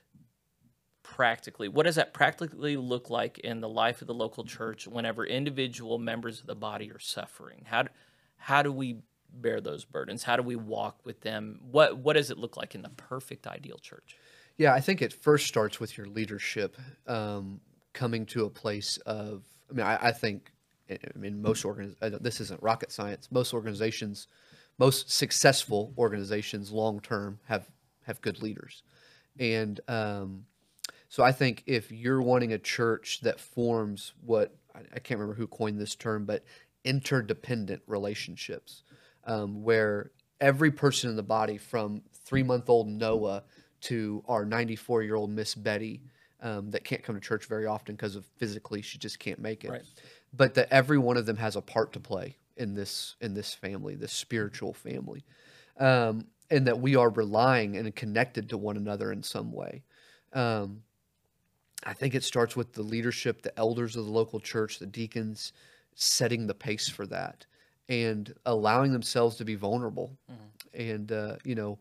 practically? What does that practically look like in the life of the local church whenever individual members of the body are suffering? How do, how do we bear those burdens? How do we walk with them? What what does it look like in the perfect ideal church? Yeah, I think it first starts with your leadership um, coming to a place of. I mean, I, I think, I mean, most organiz- This isn't rocket science. Most organizations, most successful organizations, long term, have have good leaders, and um, so I think if you're wanting a church that forms what I, can't remember who coined this term, but interdependent relationships, um, where every person in the body, from three month old Noah to our 94 year old Miss Betty, um, that can't come to church very often because of physically she just can't make it, Right. but that every one of them has a part to play in this in this family, this spiritual family, um, and that we are relying and connected to one another in some way. Um, I think it starts with the leadership, the elders of the local church, the deacons, setting the pace for that and allowing themselves to be vulnerable. And uh, you know,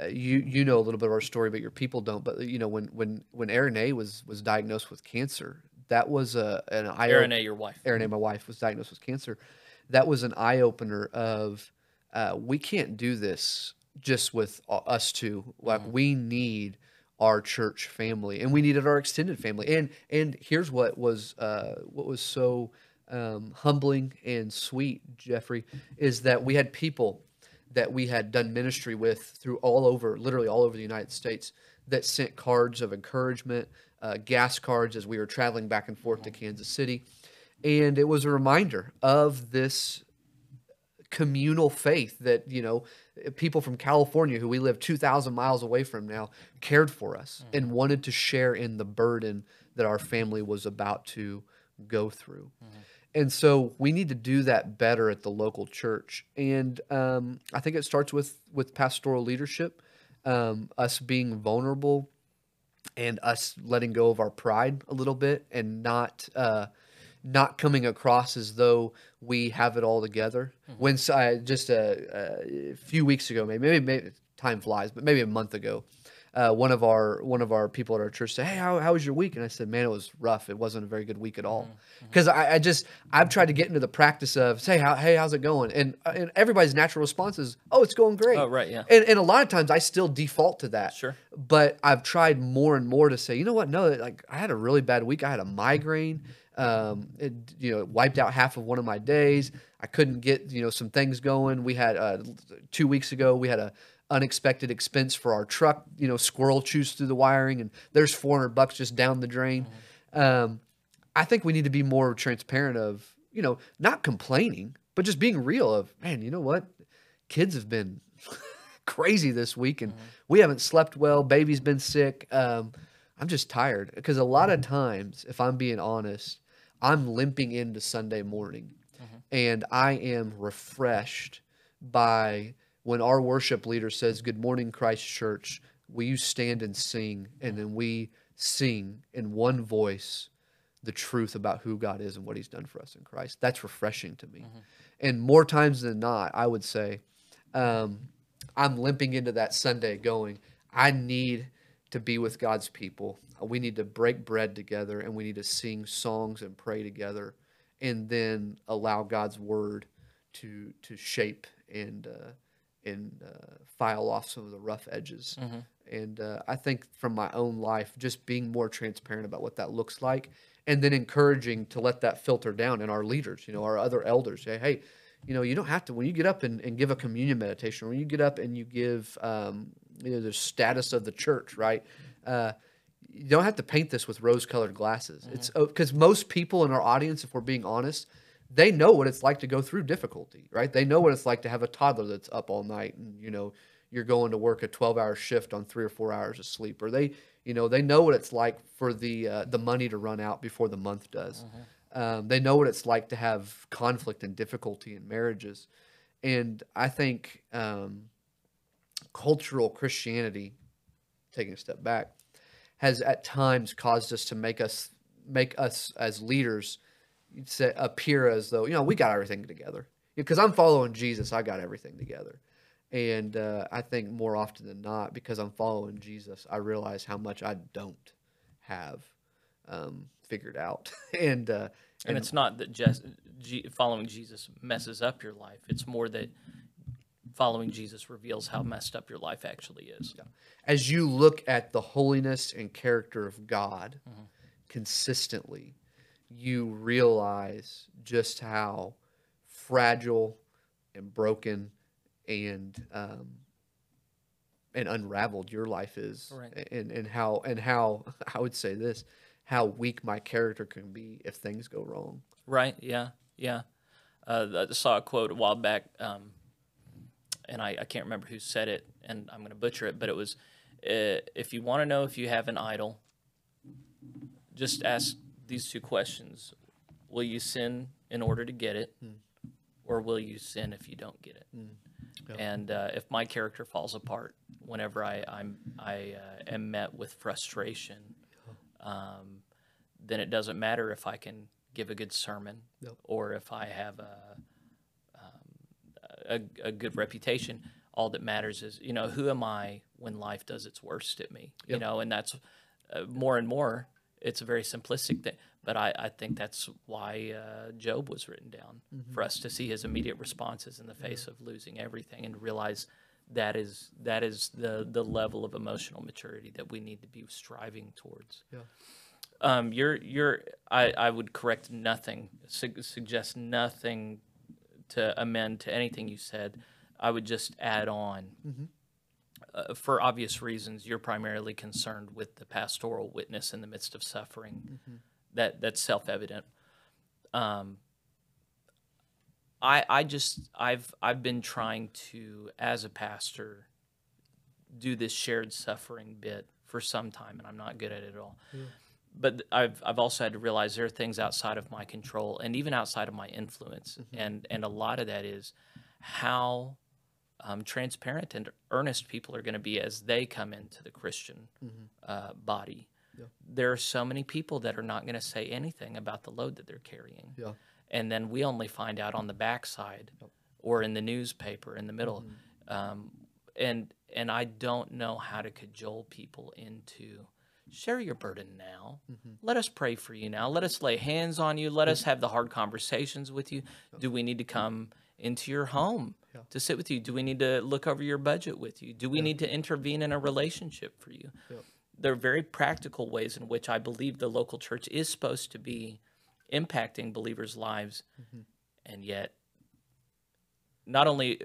uh, you you know a little bit of our story, but your people don't. But you know, when when when Erin A was was diagnosed with cancer, that was a an eye Erin A, your wife. Erin A, my wife, was diagnosed with cancer. That was an eye opener of uh, we can't do this just with us two. Like we need our church family, and we needed our extended family. And and here's what was uh, what was so um, humbling and sweet, Jeffrey, is that we had people that we had done ministry with through all over, literally all over the United States, that sent cards of encouragement, uh, gas cards as we were traveling back and forth to Kansas City. And it was a reminder of this communal faith that you know people from California who we live 2000 miles away from now cared for us and wanted to share in the burden that our family was about to go through. And so we need to do that better at the local church. And um, I think it starts with with pastoral leadership, um, us being vulnerable, and us letting go of our pride a little bit, and not uh, not coming across as though we have it all together. Mm-hmm. When s- I just a, a few weeks ago, maybe, maybe maybe time flies, but maybe a month ago, uh, one of our one of our people at our church said, "Hey, how, how was your week?" And I said, "Man, it was rough. It wasn't a very good week at all." Mm-hmm. Because I, I just I've tried to get into the practice of say, how, "Hey, how's it going?" And uh, and everybody's natural response is, "Oh, it's going great." Oh, right, yeah. And and a lot of times I still default to that. Sure. But I've tried more and more to say, you know what? No, like I had a really bad week. I had a migraine. Um, it you know wiped out half of one of my days. I couldn't get you know some things going. We had uh, two weeks ago we had a unexpected expense for our truck. You know, squirrel chews through the wiring, and there's 400 bucks just down the drain. Um, I think we need to be more transparent of you know not complaining, but just being real. Of man, you know what? Kids have been crazy this week, and we haven't slept well. Baby's been sick. Um, I'm just tired because a lot of times, if I'm being honest, I'm limping into Sunday morning, and I am refreshed by when our worship leader says, "Good morning, Christ Church." Will you stand and sing, and then we sing in one voice the truth about who God is and what He's done for us in Christ. That's refreshing to me. And more times than not, I would say, um, I'm limping into that Sunday going, I need to be with God's people. We need to break bread together and we need to sing songs and pray together and then allow God's word to to shape and uh, and uh, file off some of the rough edges. And uh, I think from my own life, just being more transparent about what that looks like, and then encouraging to let that filter down in our leaders, you know, our other elders. Say, hey, you know, you don't have to when you get up and, and give a communion meditation, when you get up and you give, um, you know, the status of the church, right? Uh, you don't have to paint this with rose-colored glasses. It's because most people in our audience, if we're being honest, they know what it's like to go through difficulty, right? They know what it's like to have a toddler that's up all night and you know you're going to work a 12-hour shift on three or four hours of sleep, or they, you know, they know what it's like for the uh, the money to run out before the month does. Um, they know what it's like to have conflict and difficulty in marriages, and I think um, cultural Christianity, taking a step back, has at times caused us to make us make us as leaders say appear as though you know we got everything together. Because I'm following Jesus I got everything together. And uh, I think more often than not because I'm following Jesus I realize how much I don't have um, figured out. And uh, And it's not that just G- following Jesus messes up your life. It's more that following Jesus reveals how messed up your life actually is. as you look at the holiness and character of God consistently, you realize just how fragile and broken and um, and unraveled your life is, Right. and and how and how I would say this, how weak my character can be if things go wrong. Right? Yeah. Yeah. Uh, I saw a quote a while back, um, and I, I can't remember who said it, and I'm going to butcher it, but it was uh, if you want to know if you have an idol, just ask these two questions. Will you sin in order to get it, or will you sin if you don't get it? Yeah. And uh, if my character falls apart whenever I, I'm, I uh, am met with frustration, um, then it doesn't matter if I can give a good sermon or if I have a, a, a good reputation. All that matters is, you know, who am I when life does its worst at me? You know, and that's uh, more and more. It's a very simplistic thing, but I, I think that's why uh, Job was written down for us to see his immediate responses in the face of losing everything and realize that is that is the the level of emotional maturity that we need to be striving towards. Yeah. Um, you're you're I, I would correct nothing, su- suggest nothing to amend to anything you said. I would just add on. Uh, for obvious reasons, you're primarily concerned with the pastoral witness in the midst of suffering. That that's self evident. Um, I I just I've I've been trying to as a pastor do this shared suffering bit for some time, and I'm not good at it at all. But I've I've also had to realize there are things outside of my control and even outside of my influence, and and a lot of that is how um, transparent and earnest people are going to be as they come into the Christian uh, body. There are so many people that are not going to say anything about the load that they're carrying. Yeah. and then we only find out on the backside or in the newspaper in the middle. Um, and and i don't know how to cajole people into share your burden now. Mm-hmm. Let us pray for you now. Let us lay hands on you. Let us have the hard conversations with you. Do we need to come into your home to sit with you? Do we need to look over your budget with you? Do we need to intervene in a relationship for you? There are very practical ways in which i believe the local church is supposed to be impacting believers' lives, mm-hmm. and yet, not only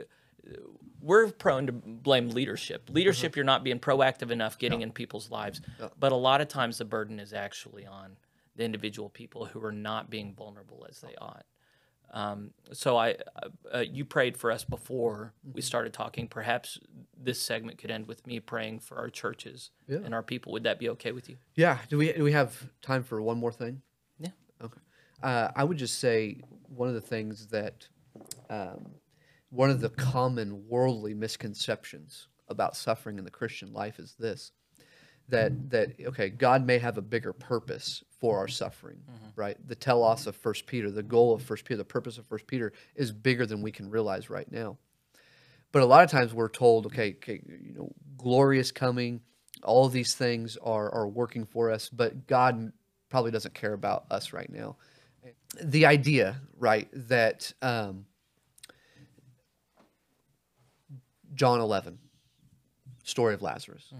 we're prone to blame leadership. Leadership, you're not being proactive enough getting in people's lives, but a lot of times the burden is actually on the individual people who are not being vulnerable as they ought. Um, so I, uh, uh, you prayed for us before we started talking. Perhaps this segment could end with me praying for our churches Yeah. and our people. Would that be okay with you? Yeah. Do we do we have time for one more thing? Yeah. Okay. Uh, I would just say one of the things that um, one of the common worldly misconceptions about suffering in the Christian life is this: that that okay, God may have a bigger purpose for our suffering, right? The telos of First Peter, the goal of First Peter, the purpose of First Peter is bigger than we can realize right now. But a lot of times we're told, okay, okay, you know, glory is coming. All these things are are working for us, but God probably doesn't care about us right now. The idea, right, that um, John eleven, story of Lazarus.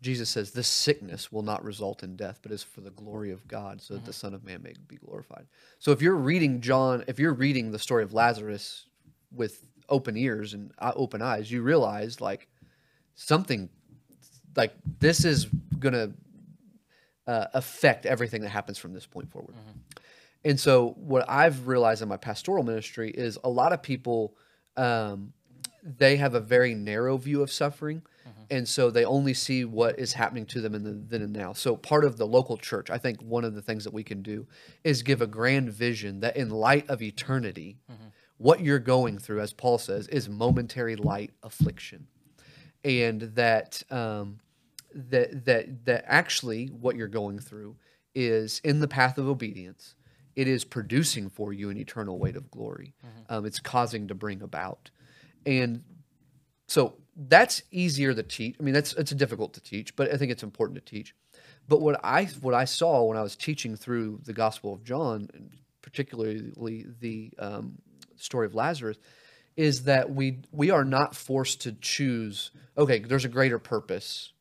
Jesus says, This sickness will not result in death, but is for the glory of God, so that the Son of Man may be glorified. So if you're reading John, if you're reading the story of Lazarus with open ears and uh, open eyes, you realize like something like this is going to uh, affect everything that happens from this point forward. And so, what I've realized in my pastoral ministry is a lot of people, um, they have a very narrow view of suffering. And so they only see what is happening to them in the then and now. So, part of the local church, I think one of the things that we can do is give a grand vision that in light of eternity, what you're going through, as Paul says, is momentary light affliction and that um, that that that actually what you're going through is in the path of obedience. It is producing for you an eternal weight of glory. Um, it's causing to bring about, and so that's easier to teach. I mean, that's it's difficult to teach, but I think it's important to teach. But what I what I saw when I was teaching through the Gospel of John, particularly the um, story of Lazarus, is that we we are not forced to choose. Okay, there's a greater purpose,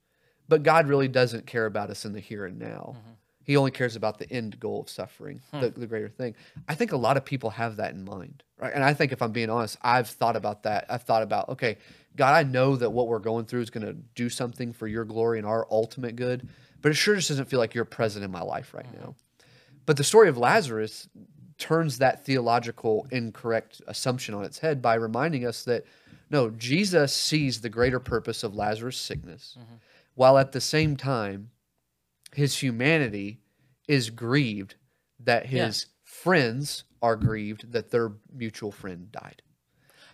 but God really doesn't care about us in the here and now. He only cares about the end goal of suffering, hmm. the, the greater thing. I think a lot of people have that in mind, right? And I think if I'm being honest, I've thought about that. I've thought about, okay, God, I know that what we're going through is going to do something for your glory and our ultimate good, but it sure just doesn't feel like you're present in my life right hmm. now. But the story of Lazarus turns that theological incorrect assumption on its head by reminding us that no, Jesus sees the greater purpose of Lazarus' sickness, mm-hmm. while at the same time, his humanity is grieved that Yeah. his friends are grieved that their mutual friend died.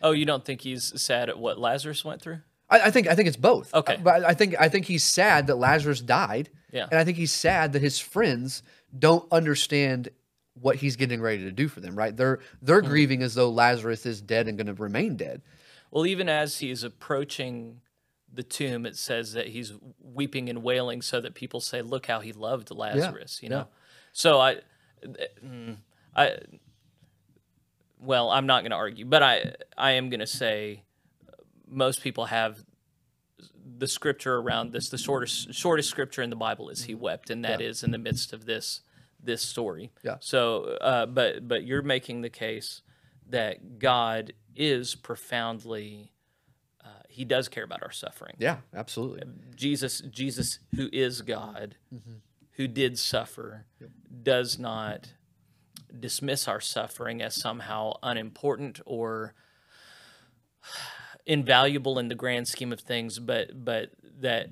Oh, you don't think he's sad at what Lazarus went through? I, I think I think it's both. Okay. but I think I think he's sad that Lazarus died, Yeah. and I think he's sad that his friends don't understand what he's getting ready to do for them. Right? They're they're Hmm. grieving as though Lazarus is dead and going to remain dead. Well, even as he's approaching the tomb, it says that he's weeping and wailing so that people say, "Look how he loved Lazarus." You know, yeah. so I, mm, I, well, I'm not going to argue, but I, I am going to say, most people have the scripture around this. The shortest, shortest scripture in the Bible is "He wept," and that is in the midst of this, this story. Yeah. So, uh, but but you're making the case that God is profoundly. He does care about our suffering. Yeah, absolutely. Jesus, Jesus, who is God, who did suffer, does not dismiss our suffering as somehow unimportant or invaluable in the grand scheme of things, but but that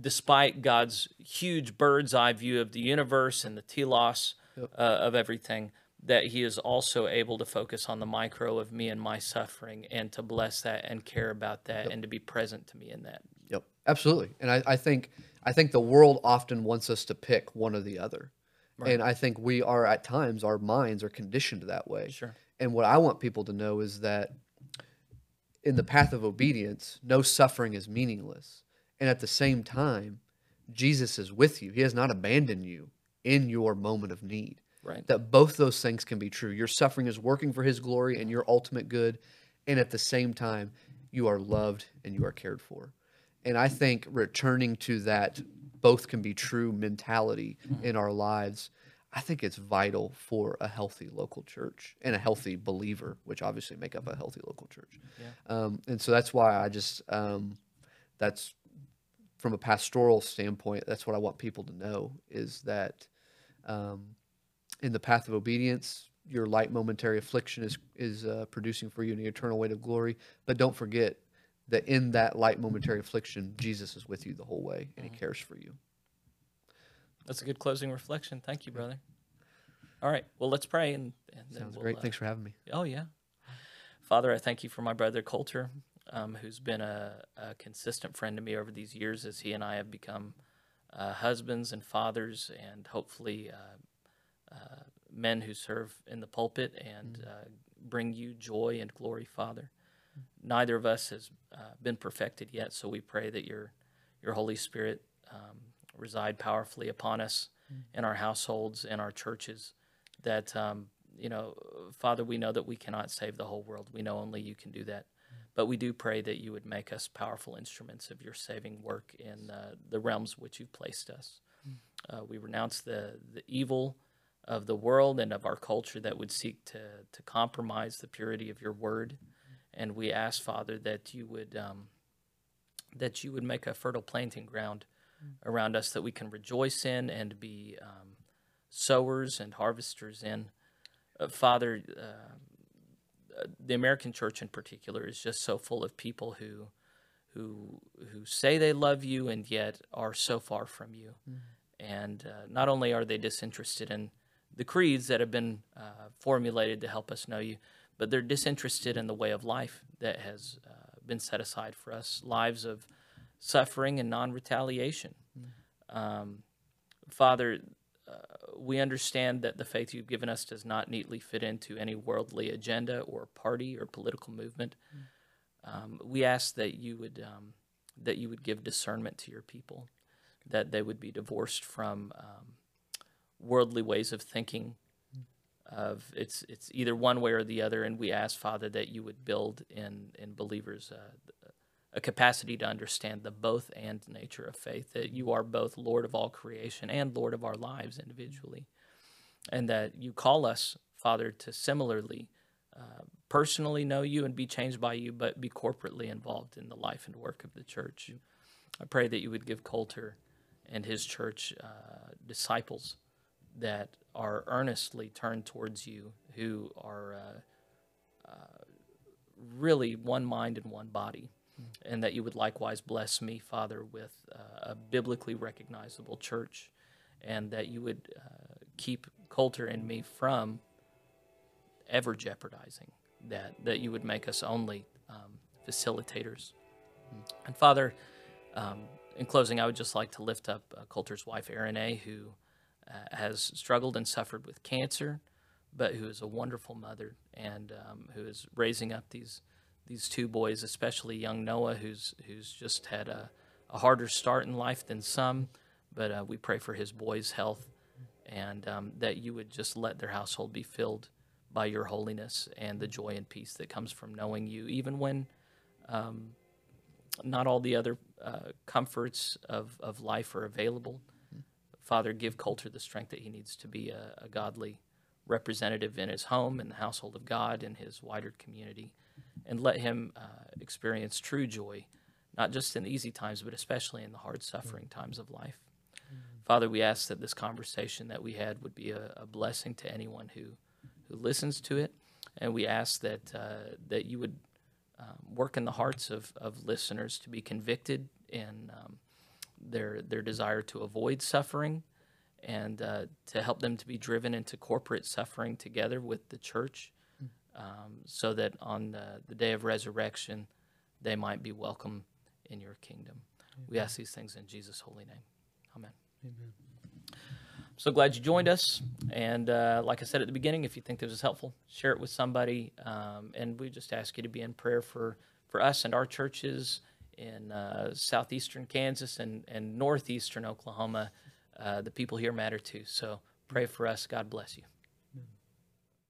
despite God's huge bird's eye view of the universe and the telos uh, of everything, that He is also able to focus on the micro of me and my suffering, and to bless that and care about that, and to be present to me in that. Yep, absolutely. And I, I think I think the world often wants us to pick one or the other, and I think we are at times our minds are conditioned that way. Sure. And what I want people to know is that in the path of obedience, no suffering is meaningless, and at the same time, Jesus is with you. He has not abandoned you in your moment of need. Right. That both those things can be true. Your suffering is working for His glory and your ultimate good, and at the same time, you are loved and you are cared for. And I think returning to that both can be true mentality in our lives, I think it's vital for a healthy local church and a healthy believer, which obviously make up a healthy local church. Um, and so that's why I just, um, that's from a pastoral standpoint, that's what I want people to know is that um, in the path of obedience, your light momentary affliction is is uh, producing for you an eternal weight of glory. But don't forget that in that light momentary affliction, Jesus is with you the whole way, and He cares for you. That's a good closing reflection. Thank you, brother. All right. Well, let's pray. And, and Sounds we'll, great. uh, Thanks for having me. Oh, yeah. Father, I thank you for my brother Coulter, um, who's been a, a consistent friend to me over these years as he and I have become uh, husbands and fathers and hopefully uh, men who serve in the pulpit and uh, bring you joy and glory, Father. Neither of us has uh, been perfected yet, so we pray that your, your Holy Spirit um, reside powerfully upon us in our households and our churches that um, you know father we know that we cannot save the whole world. We know only you can do that. But we do pray that you would make us powerful instruments of your saving work in uh, the realms which you've placed us. Uh, we renounce the, the evil of the world and of our culture that would seek to, to compromise the purity of your word and we ask father that you would um, that you would make a fertile planting ground around us that we can rejoice in and be um, sowers and harvesters in. Uh, Father, uh, uh, the American church in particular is just so full of people who who who say they love you and yet are so far from you. And uh, not only are they disinterested in the creeds that have been uh, formulated to help us know you, but they're disinterested in the way of life that has uh, been set aside for us lives of suffering and non retaliation. Um, Father, uh, we understand that the faith you've given us does not neatly fit into any worldly agenda or party or political movement. Um, we ask that you would um, that you would give discernment to your people, that they would be divorced from um, worldly ways of thinking. Of it's it's either one way or the other, and we ask Father that you would build in in believers uh, a capacity to understand the both and nature of faith, that you are both Lord of all creation and Lord of our lives individually, and that you call us, Father, to similarly uh, personally know you and be changed by you, but be corporately involved in the life and work of the church. I pray that you would give Coulter and his church uh, disciples that are earnestly turned towards you, who are uh, uh, really one mind and one body and that you would likewise bless me, Father, with uh, a biblically recognizable church, and that you would uh, keep Coulter and me from ever jeopardizing that, that you would make us only um, facilitators. And Father, um, in closing, I would just like to lift up uh, Coulter's wife, Erin A., who uh, has struggled and suffered with cancer, but who is a wonderful mother and um, who is raising up these these two boys, especially young Noah, who's who's just had a, a harder start in life than some. But uh, we pray for his boys' health, and um, that you would just let their household be filled by your holiness and the joy and peace that comes from knowing you, even when um, not all the other uh, comforts of, of life are available. Father, give Coulter the strength that he needs to be a, a godly representative in his home, in the household of God, in his wider community and let him uh, experience true joy, not just in the easy times, but especially in the hard suffering times of life. Father, we ask that this conversation that we had would be a, a blessing to anyone who, who listens to it. And we ask that, uh, that you would um, work in the hearts of, of listeners to be convicted and um, their, their desire to avoid suffering and uh, to help them to be driven into corporate suffering together with the church um, so that on the, the day of resurrection, they might be welcome in your kingdom. We ask these things in Jesus' holy name. Amen. I'm so glad you joined us. And uh, like I said at the beginning, if you think this was helpful, share it with somebody. Um, and we just ask you to be in prayer for, for us and our churches in uh, southeastern Kansas and, and northeastern Oklahoma. Uh, the people here matter too. So pray for us. God bless you.